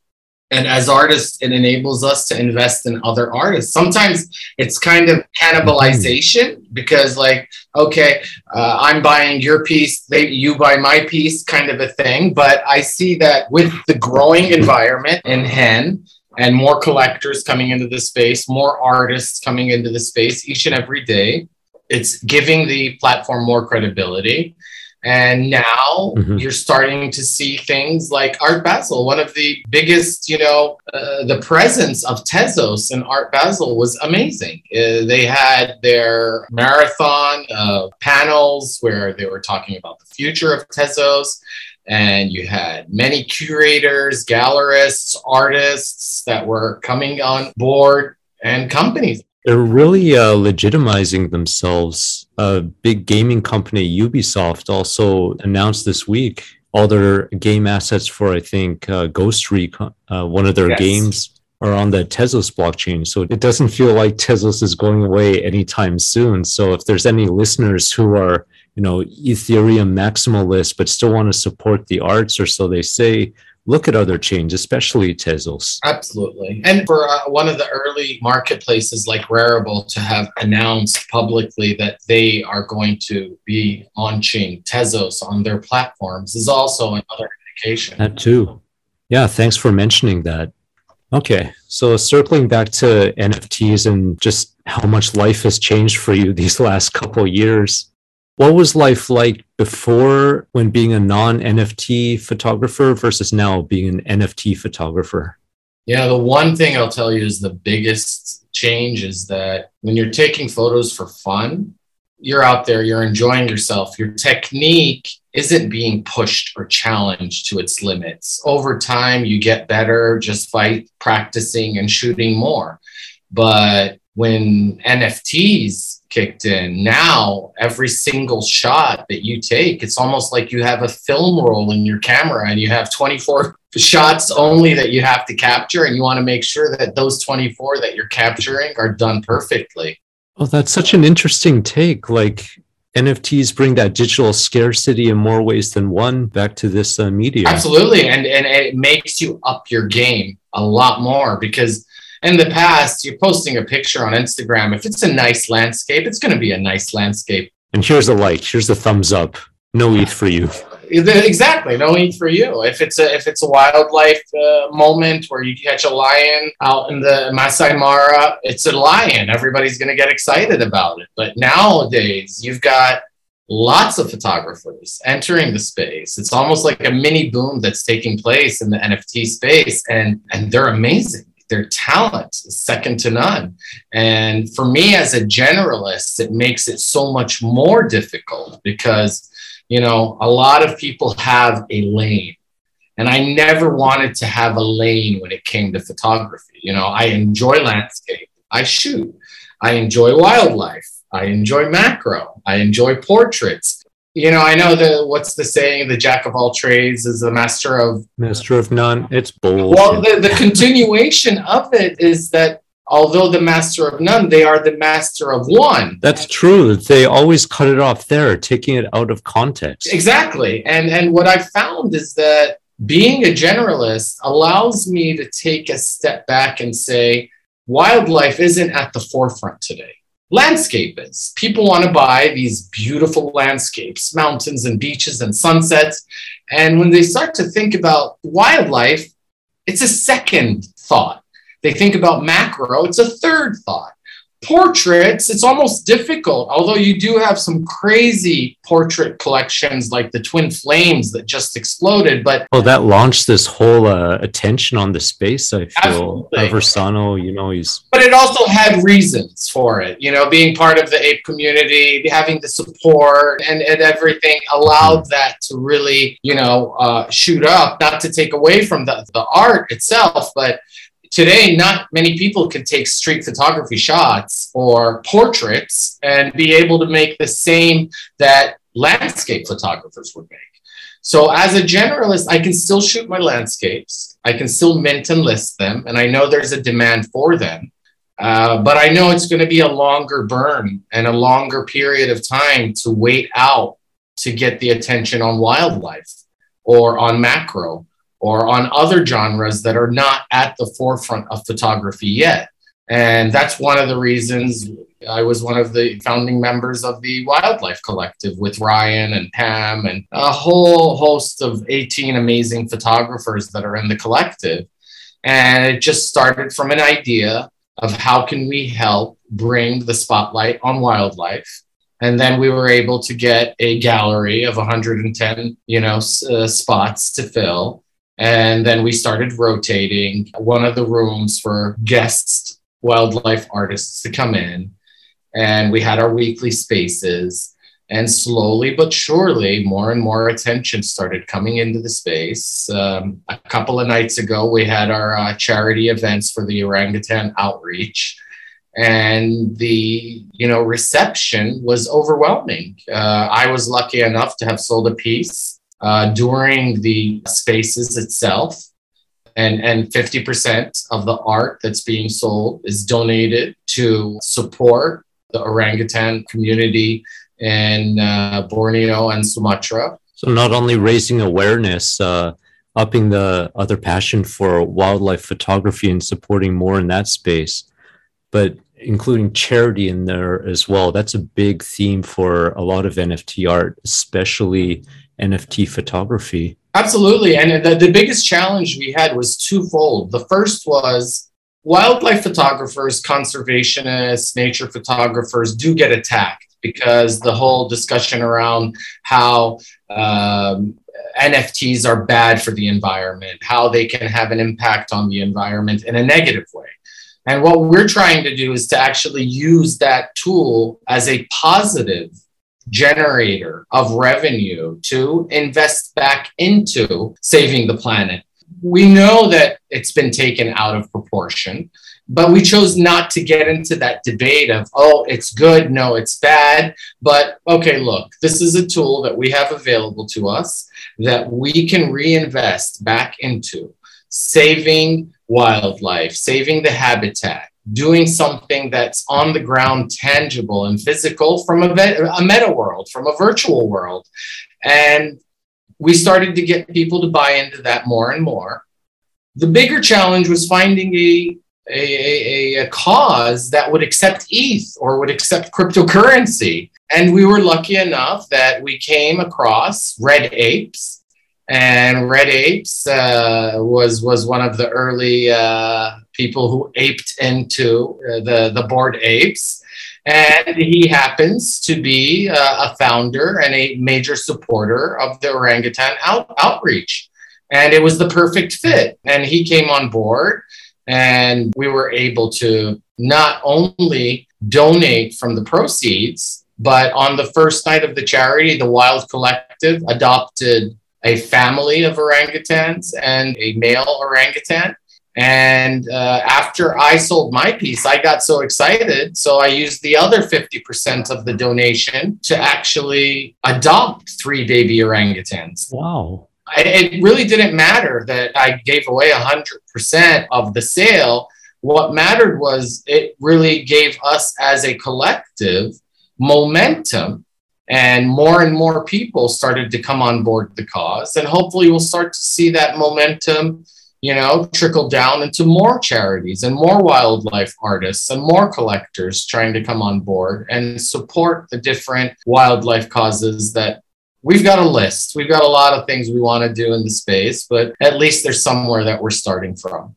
and as artists it enables us to invest in other artists. Sometimes it's kind of cannibalization because like okay uh, i'm buying your piece they you buy my piece kind of a thing. But i see that with the growing environment in hen and more collectors coming into the space more artists coming into the space each and every day it's giving the platform more credibility and now mm-hmm. you're starting to see things like Art Basel. One of the biggest, you know, uh, the presence of Tezos in Art Basel was amazing. Uh, they had their marathon uh, panels where they were talking about the future of Tezos. And you had many curators, gallerists, artists that were coming on board and companies they're really uh, legitimizing themselves. A big gaming company, Ubisoft, also announced this week all their game assets for, I think, uh, Ghost Recon, uh, one of their yes. games, are on the Tezos blockchain. So it doesn't feel like Tezos is going away anytime soon. So if there's any listeners who are, you know, Ethereum maximalists but still want to support the arts, or so they say, look at other chains, especially Tezos. Absolutely. And for uh, one of the early marketplaces like Rarible to have announced publicly that they are going to be launching Tezos on their platforms is also another indication. That too. Yeah, thanks for mentioning that. Okay, so circling back to NFTs and just how much life has changed for you these last couple years. What was life like before when being a non NFT photographer versus now being an NFT photographer? Yeah, the one thing I'll tell you is the biggest change is that when you're taking photos for fun, you're out there, you're enjoying yourself. Your technique isn't being pushed or challenged to its limits. Over time, you get better just by practicing and shooting more. But when NFTs kicked in, now every single shot that you take, it's almost like you have a film roll in your camera and you have 24 shots only that you have to capture. And you want to make sure that those 24 that you're capturing are done perfectly. Oh, that's such an interesting take. Like NFTs bring that digital scarcity in more ways than one back to this uh, media. Absolutely, and and it makes you up your game a lot more because in the past you're posting a picture on Instagram. If it's a nice landscape, it's going to be a nice landscape. And here's a like. Here's a thumbs up. No eat for you. Exactly, no eat for you. If it's a if it's a wildlife uh, moment where you catch a lion out in the Masai Mara, it's a lion. Everybody's going to get excited about it. But nowadays, you've got lots of photographers entering the space. It's almost like a mini boom that's taking place in the NFT space, and and they're amazing. Their talent is second to none. And for me as a generalist, it makes it so much more difficult because you know, a lot of people have a lane. And I never wanted to have a lane when it came to photography. You know, I enjoy landscape, I shoot, I enjoy wildlife, I enjoy macro, I enjoy portraits. You know, I know the what's the saying, the jack of all trades is the master of master of none. It's bullshit. Well, the, the continuation of it is that although the master of none, they are the master of one. That's true. They always cut it off there, taking it out of context. Exactly. And and what I found is that being a generalist allows me to take a step back and say, wildlife isn't at the forefront today. Landscape is. People want to buy these beautiful landscapes, mountains and beaches and sunsets. And when they start to think about wildlife, it's a second thought they think about macro, it's a third thought. Portraits, it's almost difficult, although you do have some crazy portrait collections like the Twin Flames that just exploded. But oh, that launched this whole uh, attention on the space. I feel Aversano, you know, he's. But it also had reasons for it. You know, being part of the ape community, having the support, and, and everything allowed mm-hmm. that to really, you know, uh, shoot up. Not to take away from the the art itself, but today not many people can take street photography shots or portraits and be able to make the same that landscape photographers would make. So as a generalist i can still shoot my landscapes. I can still mint and list them and i know there's a demand for them. Uh, but i know it's going to be a longer burn and a longer period of time to wait out to get the attention on wildlife or on macro or on other genres that are not at the forefront of photography yet. And that's one of the reasons I was one of the founding members of the Wildlife Collective with Ryan and Pam and a whole host of 18 amazing photographers that are in the collective. And it just started from an idea of how can we help bring the spotlight on wildlife and then we were able to get a gallery of 110 you know uh, spots to fill and then we started rotating one of the rooms for guest wildlife artists to come in. And we had our weekly spaces. And slowly but surely, more and more attention started coming into the space. Um, a couple of nights ago, we had our uh, charity events for the orangutan outreach and the you know reception was overwhelming uh, i was lucky enough to have sold a piece uh, during the spaces itself. And, and 50% of the art that's being sold is donated to support the orangutan community in uh, Borneo and Sumatra. So, not only raising awareness, uh, upping the other passion for wildlife photography and supporting more in that space, but including charity in there as well. That's a big theme for a lot of NFT art, especially NFT photography. Absolutely. And the, the biggest challenge we had was twofold. The first was wildlife photographers, conservationists, nature photographers do get attacked because the whole discussion around how um, NFTs are bad for the environment, how they can have an impact on the environment in a negative way. And what we're trying to do is to actually use that tool as a positive generator of revenue to invest back into saving the planet. We know that it's been taken out of proportion, but we chose not to get into that debate of, oh, it's good, no, it's bad. But okay, look, this is a tool that we have available to us that we can reinvest back into saving wildlife, saving the habitat, doing something that's on the ground, tangible and physical from a, a meta world, from a virtual world. And we started to get people to buy into that more and more. The bigger challenge was finding a, a, a, a cause that would accept ETH or would accept cryptocurrency. And we were lucky enough that we came across Red Apes, and Red Apes uh, was was one of the early uh, people who aped into uh, the the Bored Apes, and he happens to be uh, a founder and a major supporter of the orangutan out, outreach, and it was the perfect fit. And he came on board, and we were able to not only donate from the proceeds, but on the first night of the charity, the Wild Collective adopted a family of orangutans and a male orangutan. And uh, after I sold my piece, I got so excited. So I used the other 50% of the donation to actually adopt three baby orangutans. Wow. It really didn't matter that I gave away 100% of the sale. What mattered was it really gave us as a collective momentum and more and more people started to come on board the cause and hopefully we'll start to see that momentum you know trickle down into more charities and more wildlife artists and more collectors trying to come on board and support the different wildlife causes that we've got a list. We've got a lot of things we want to do in the space but at least there's somewhere that we're starting from.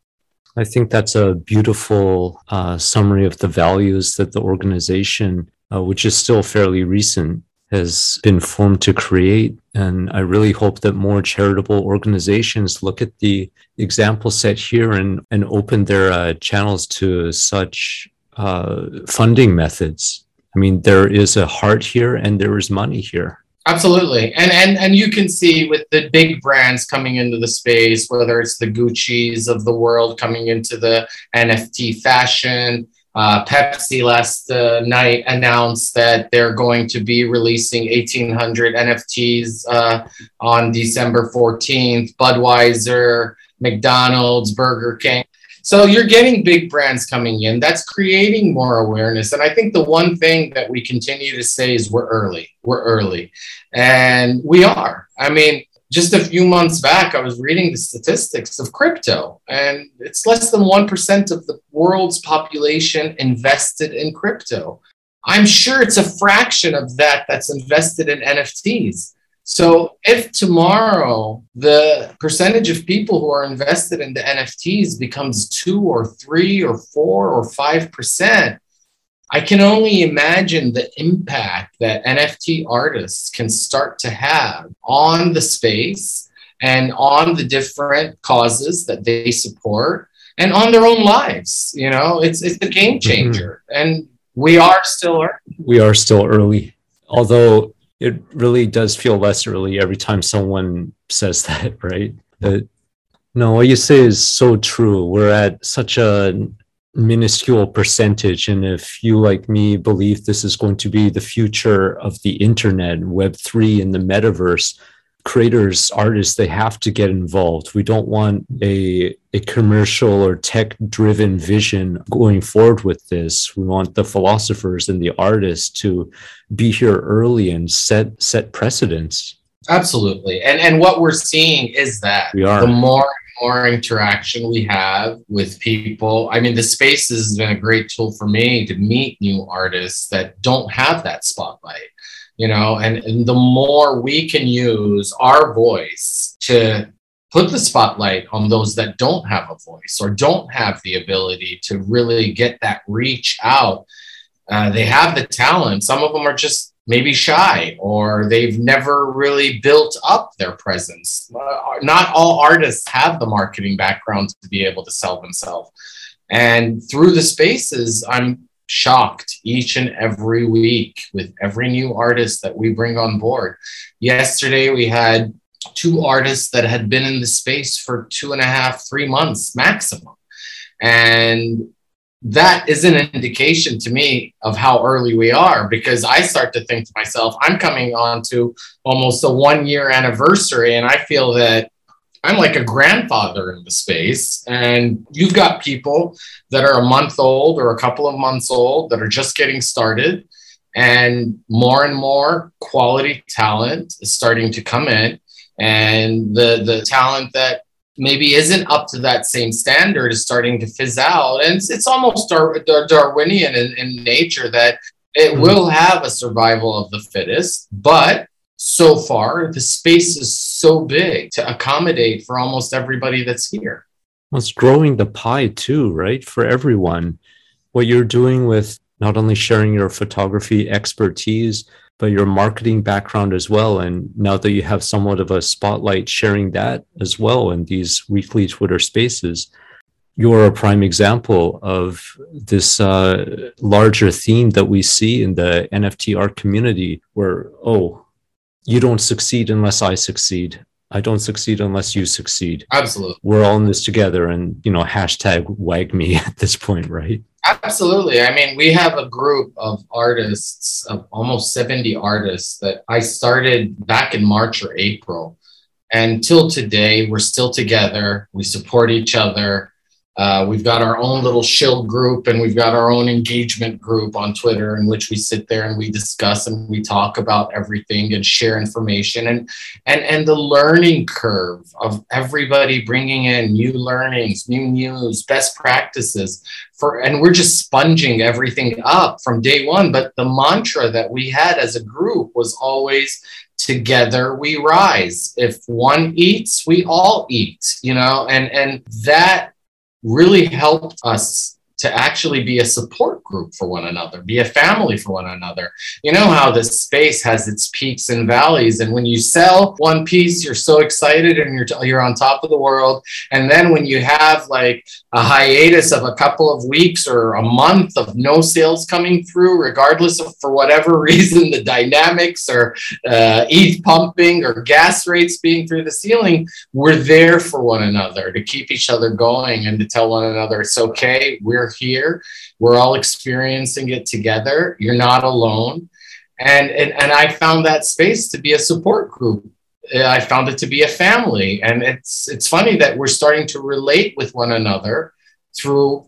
I think that's a beautiful uh, summary of the values that the organization, uh, which is still fairly recent, has been formed to create. And I really hope that more charitable organizations look at the example set here and, and open their uh, channels to such uh, funding methods. I mean, there is a heart here and there is money here. Absolutely. And, and, and you can see with the big brands coming into the space, whether it's the Gucci's of the world coming into the NFT fashion, uh, Pepsi last uh, night announced that they're going to be releasing 1,800 NFTs uh, on December 14th. Budweiser, McDonald's, Burger King. So you're getting big brands coming in. That's creating more awareness. And I think the one thing that we continue to say is we're early. We're early. And we are. I mean, just a few months back, I was reading the statistics of crypto, and it's less than 1% of the world's population invested in crypto. I'm sure it's a fraction of that that's invested in NFTs. So, if tomorrow the percentage of people who are invested in the NFTs becomes two or three or four or five percent, I can only imagine the impact that NFT artists can start to have on the space and on the different causes that they support and on their own lives. You know, it's it's a game mm-hmm. changer. Mm-hmm. And we are still early. We are still early. Although it really does feel less early every time someone says that, right? That no, what you say is so true. We're at such a minuscule percentage. And if you, like me, believe this is going to be the future of the internet, Web3, and the metaverse, creators, artists, they have to get involved. We don't want a, a commercial or tech driven vision going forward with this. We want the philosophers and the artists to be here early and set set precedents. Absolutely. And and what we're seeing is that we are. the more more interaction we have with people. I mean, the space has been a great tool for me to meet new artists that don't have that spotlight, you know, and, and the more we can use our voice to put the spotlight on those that don't have a voice or don't have the ability to really get that reach out. Uh, they have the talent. Some of them are just maybe shy or they've never really built up their presence. Uh, not all artists have the marketing background to be able to sell themselves. And through the spaces, I'm shocked each and every week with every new artist that we bring on board. Yesterday, we had two artists that had been in the space for two and a half, three months maximum. And that is an indication to me of how early we are because I start to think to myself, I'm coming on to almost a one year anniversary, and I feel that I'm like a grandfather in the space. And you've got people that are a month old or a couple of months old that are just getting started. And more and more quality talent is starting to come in. And the, the talent that maybe isn't up to that same standard is starting to fizz out. And it's, it's almost Dar- Dar- Darwinian in, in, nature that it mm-hmm. will have a survival of the fittest, but so far the space is so big to accommodate for almost everybody that's here. Well, it's growing the pie too, right? For everyone. What you're doing with not only sharing your photography expertise, but your marketing background as well. And now that you have somewhat of a spotlight sharing that as well in these weekly Twitter spaces, you're a prime example of this uh, larger theme that we see in the NFT art community where, oh, you don't succeed unless I succeed. I don't succeed unless you succeed. Absolutely. We're all in this together and, you know, hashtag WAGMI at this point, right? Absolutely. I mean, we have a group of artists, of almost 70 artists that I started back in March or April. And till today, we're still together. We support each other. Uh, we've got our own little shield group and we've got our own engagement group on Twitter in which we sit there and we discuss and we talk about everything and share information and and and the learning curve of everybody bringing in new learnings, new news, best practices for and we're just sponging everything up from day one. But the mantra that we had as a group was always together we rise if one eats we all eat you know and and that really helped us to actually be a support group for one another, be a family for one another. You know how this space has its peaks and valleys, and when you sell one piece, you're so excited and you're you're on top of the world. And then when you have like a hiatus of a couple of weeks or a month of no sales coming through, regardless of for whatever reason the dynamics or uh, ETH pumping or gas rates being through the ceiling, we're there for one another to keep each other going and to tell one another it's okay. We're here. We're all experiencing it together. You're not alone. And, and, and I found that space to be a support group. Uh, I found it to be a family. And it's, it's funny that we're starting to relate with one another through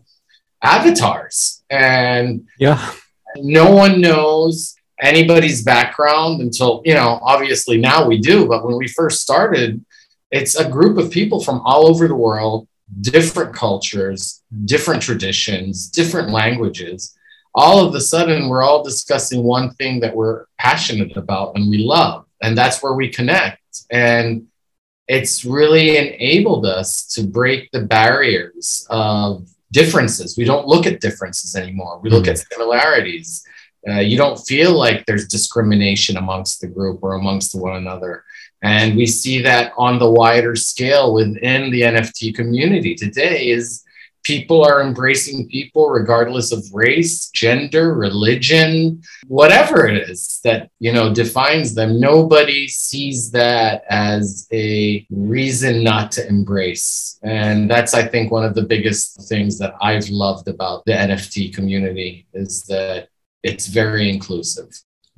avatars. And yeah, no one knows anybody's background until, you know, obviously now we do. But when we first started, it's a group of people from all over the world different cultures, different traditions, different languages, all of a sudden we're all discussing one thing that we're passionate about and we love. And that's where we connect. And it's really enabled us to break the barriers of differences. We don't look at differences anymore, we look mm-hmm. at similarities. Uh, you don't feel like there's discrimination amongst the group or amongst one another. And we see that on the wider scale within the NFT community today is people are embracing people regardless of race, gender, religion, whatever it is that, you know, defines them. Nobody sees that as a reason not to embrace. And that's I think one of the biggest things that I've loved about the NFT community is that it's very inclusive.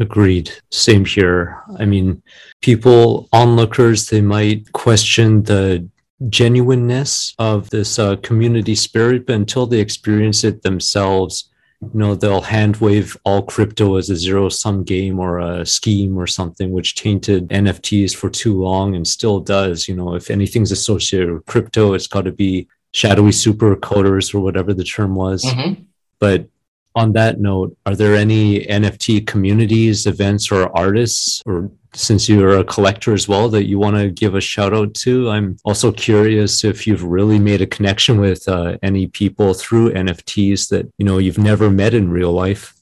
Agreed. Same here. I mean, people, onlookers, they might question the genuineness of this uh, community spirit, but until they experience it themselves, you know, they'll hand wave all crypto as a zero sum game or a scheme or something, which tainted NFTs for too long and still does. You know, if anything's associated with crypto, it's got to be shadowy super coders or whatever the term was. Mm-hmm. But on that note, are there any NFT communities, events, or artists, or since you're a collector as well, that you want to give a shout out to? I'm also curious if you've really made a connection with uh, any people through NFTs that you know you've never met in real life.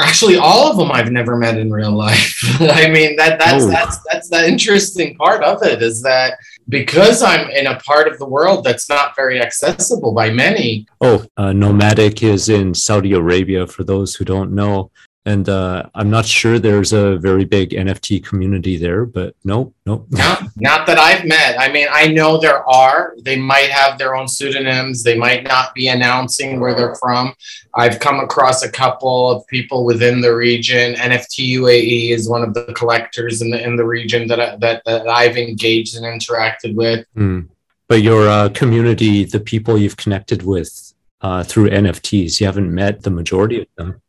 Actually, all of them I've never met in real life. I mean that that's oh. that's that's the interesting part of it is that because I'm in a part of the world that's not very accessible by many. Oh, uh, Nomadic is in Saudi Arabia, for those who don't know. And uh, I'm not sure there's a very big NFT community there, but no, no. no, not that I've met. I mean, I know there are. They might have their own pseudonyms. They might not be announcing where they're from. I've come across a couple of people within the region. NFT UAE is one of the collectors in the in the region that I, that, that I've engaged and interacted with. Mm. But your uh, community, the people you've connected with uh, through NFTs, you haven't met the majority of them.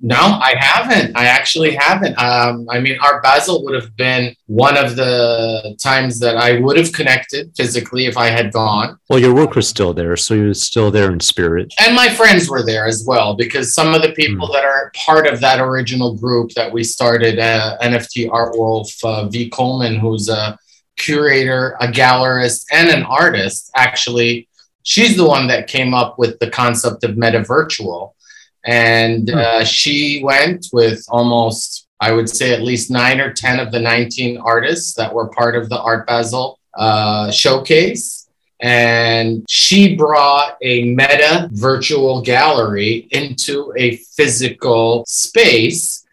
No, I haven't. I actually haven't. Um, I mean, Art Basel would have been one of the times that I would have connected physically if I had gone. Well, your work was still there, so you're still there in spirit. And my friends were there as well, because some of the people mm. that are part of that original group that we started, uh, NFT Art Wolf, uh, V. Coleman, who's a curator, a gallerist, and an artist, actually, she's the one that came up with the concept of meta virtual and hmm. uh, she went with almost, I would say, at least nine or 10 of the 19 artists that were part of the Art Basel uh, showcase. And she brought a meta virtual gallery into a physical space.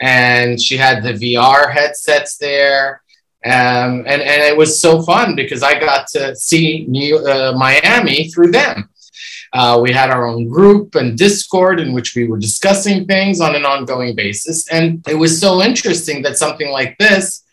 And she had the VR headsets there. Um, and, and it was so fun because I got to see New, uh, Miami through them. Uh, we had our own group and Discord in which we were discussing things on an ongoing basis. And it was so interesting that something like this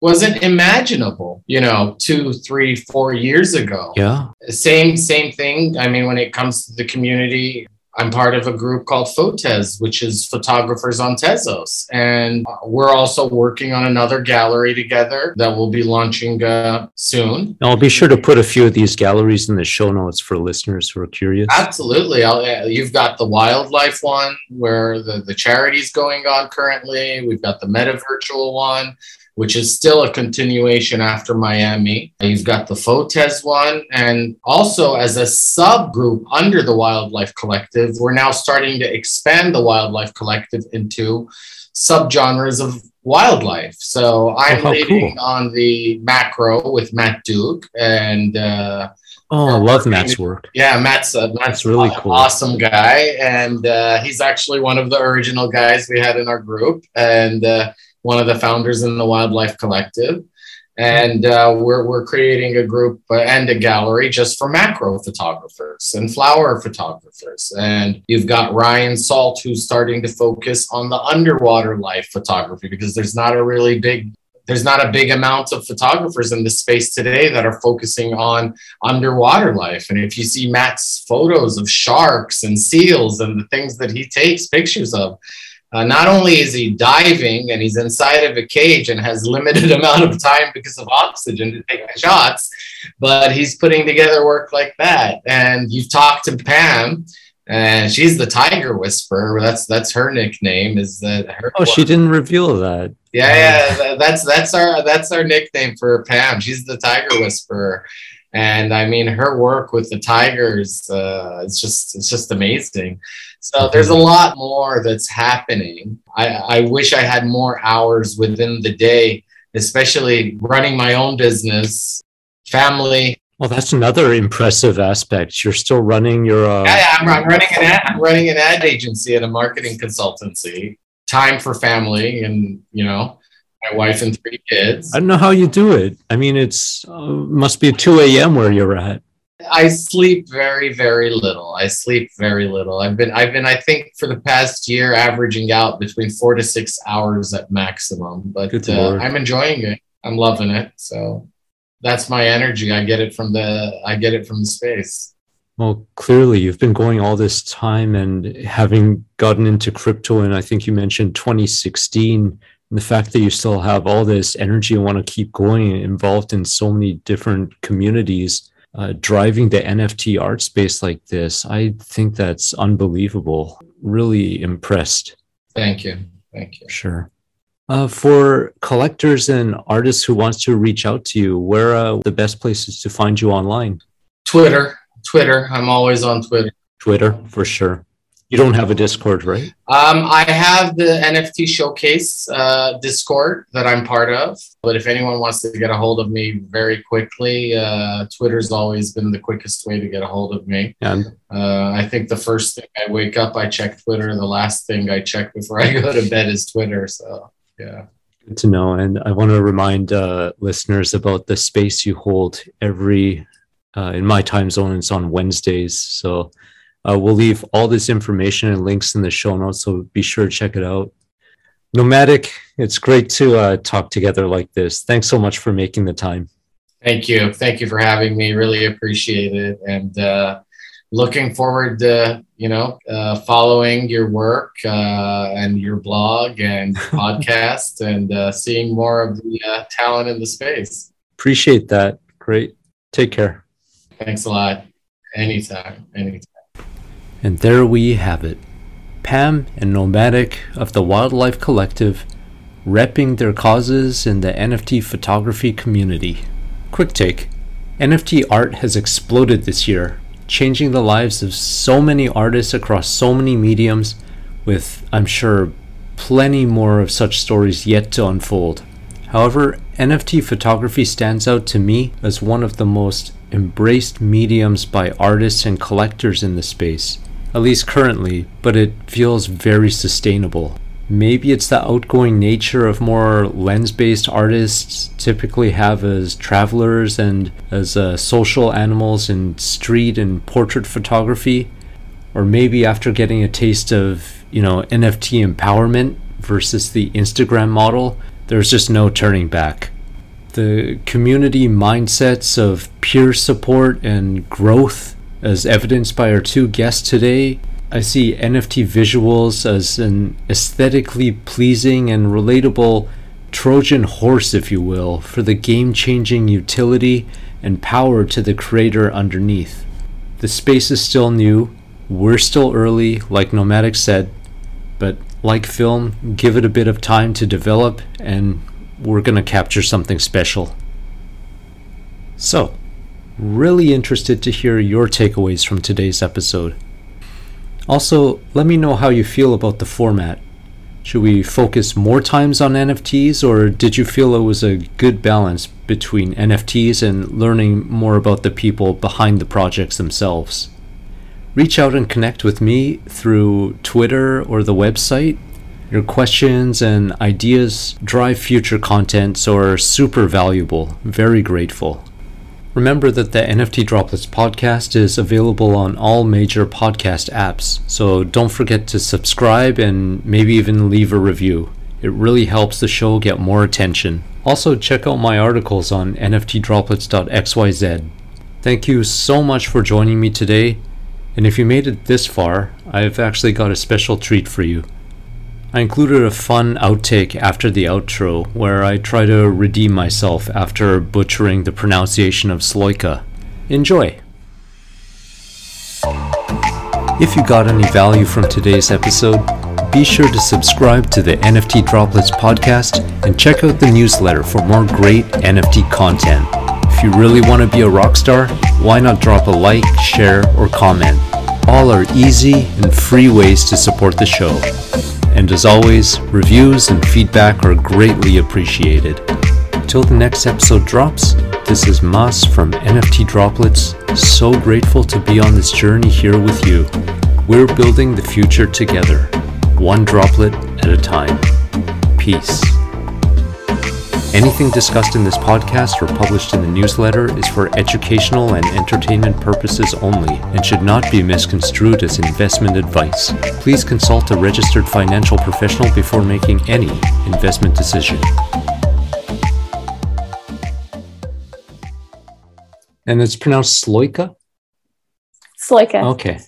wasn't imaginable, you know, two, three, four years ago. Yeah. Same, same thing. I mean, when it comes to the community, I'm part of a group called Photes, which is photographers on Tezos. And we're also working on another gallery together that will be launching uh, soon. I'll be sure to put a few of these galleries in the show notes for listeners who are curious. Absolutely. I'll, you've got the wildlife one where the, the charity's going on currently. We've got the meta virtual one which is still a continuation after Miami. You've got the Photes one. And also, as a subgroup under the Wildlife Collective, we're now starting to expand the Wildlife Collective into subgenres of wildlife. So I'm oh, leading cool. on the macro with Matt Duke and. Uh, Oh, I love Matt's work. Yeah, Matt's uh, Matt's really cool, awesome guy, and uh, he's actually one of the original guys we had in our group. And uh, one of the founders in the Wildlife Collective. And uh, we're, we're creating a group uh, and a gallery just for macro photographers and flower photographers. And you've got Ryan Salt, who's starting to focus on the underwater life photography because there's not a really big there's not a big amount of photographers in the space today that are focusing on underwater life. And if you see Matt's photos of sharks and seals and the things that he takes pictures of, uh, not only is he diving and he's inside of a cage and has limited amount of time because of oxygen to take the shots, but he's putting together work like that. And you've talked to Pam, and she's the Tiger Whisperer. That's that's her nickname. Is that her? Oh, she didn't reveal that. Yeah, yeah. That's that's our that's our nickname for Pam. She's the Tiger Whisperer. And I mean, her work with the Tigers, uh, it's just it's just amazing. So there's a lot more that's happening. I, I wish I had more hours within the day, especially running my own business, family. Well, that's another impressive aspect. You're still running your. Uh... Yeah, I'm, I'm, running an ad, I'm running an ad agency and a marketing consultancy. Time for family, and you know, my wife and three kids. I don't know how you do it. I mean, it's uh, must be 2 a.m. where you're at. I sleep very, very little. I sleep very little. I've been, I've been, I think for the past year, averaging out between four to six hours at maximum. But uh, I'm enjoying it. I'm loving it. So that's my energy. I get it from the, I get it from the space. Well, clearly you've been going all this time and having gotten into crypto, and I think you mentioned 2016. And the fact that you still have all this energy and want to keep going, involved in so many different communities uh, driving the NFT art space like this, I think that's unbelievable. Really impressed. Thank you. Thank you. Sure. Uh, for collectors and artists who wants to reach out to you, where are the best places to find you online? Twitter. Twitter. I'm always on Twitter. Twitter, for sure. You don't have a Discord, right? Um, I have the NFT Showcase uh, Discord that I'm part of. But if anyone wants to get a hold of me very quickly, uh, Twitter's always been the quickest way to get a hold of me. Yeah. Uh, I think the first thing I wake up, I check Twitter. The last thing I check before I go to bed is Twitter. So, yeah. Good to know. And I want to remind uh, listeners about the space you hold every, uh, in my time zone, it's on Wednesdays. So uh, we'll leave all this information and links in the show notes. So be sure to check it out. Nomadic, it's great to uh, talk together like this. Thanks so much for making the time. Thank you. Thank you for having me. Really appreciate it. And uh, looking forward to, you know, uh, following your work uh, and your blog and podcast and uh, seeing more of the uh, talent in the space. Appreciate that. Great. Take care. Thanks a lot. Anytime. Anytime. And there we have it. Pam and Nomadic of the Wildlife Collective repping their causes in the NFT photography community. Quick take NFT art has exploded this year, changing the lives of so many artists across so many mediums, with, I'm sure, plenty more of such stories yet to unfold. However, NFT photography stands out to me as one of the most embraced mediums by artists and collectors in the space at least currently, but it feels very sustainable. Maybe it's the outgoing nature of more lens based artists typically have as travelers and as uh, social animals in street and portrait photography. Or maybe after getting a taste of, you know, NFT empowerment versus the Instagram model, there's just no turning back. The community mindsets of peer support and growth as evidenced by our two guests today, I see NFT visuals as an aesthetically pleasing and relatable Trojan horse, if you will, for the game changing utility and power to the creator underneath. The space is still new, we're still early, like Nomadic said, but like film, give it a bit of time to develop, and we're going to capture something special. So, Really interested to hear your takeaways from today's episode. Also, let me know how you feel about the format. Should we focus more times on NFTs, or did you feel it was a good balance between NFTs and learning more about the people behind the projects themselves? Reach out and connect with me through Twitter or the website. Your questions and ideas drive future content, so are super valuable. Very grateful. Remember that the NFT Droplets podcast is available on all major podcast apps, so don't forget to subscribe and maybe even leave a review. It really helps the show get more attention. Also, check out my articles on nftdroplets.xyz. Thank you so much for joining me today, and if you made it this far, I've actually got a special treat for you. I included a fun outtake after the outro where I try to redeem myself after butchering the pronunciation of Sloika. Enjoy! If you got any value from today's episode, be sure to subscribe to the NFT Droplets podcast and check out the newsletter for more great NFT content. If you really want to be a rock star, why not drop a like, share, or comment? All are easy and free ways to support the show. And as always, reviews and feedback are greatly appreciated. Until the next episode drops, this is Mas from NFT Droplets. So grateful to be on this journey here with you. We're building the future together, one droplet at a time. Peace. Anything discussed in this podcast or published in the newsletter is for educational and entertainment purposes only and should not be misconstrued as investment advice. Please consult a registered financial professional before making any investment decision. And it's pronounced Sloika? Sloika. Okay.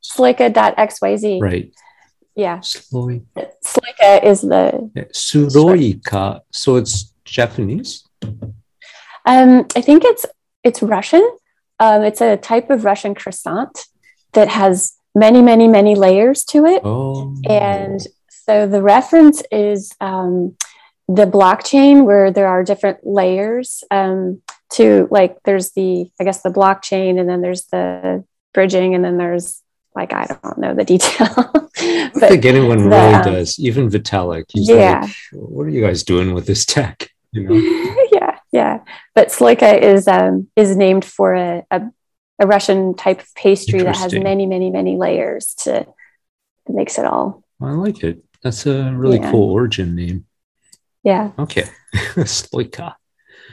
Sloika.xyz. Right. Yeah. Sloika. Sloika is the. Suroika. So it's Japanese? Um, I think it's it's Russian. Um, it's a type of Russian croissant that has many, many, many layers to it. Oh. And so the reference is um, the blockchain where there are different layers um, to like there's the I guess the blockchain and then there's the bridging and then there's like I don't know the detail. I think anyone the, really um, does. Even Vitalik, he's Yeah. like, "What are you guys doing with this tech?" You know. yeah, yeah. But sloika is um, is named for a, a, a Russian type of pastry that has many, many, many layers to that makes it all. I like it. That's a really Yeah. cool origin name. Yeah. Okay, Sloika.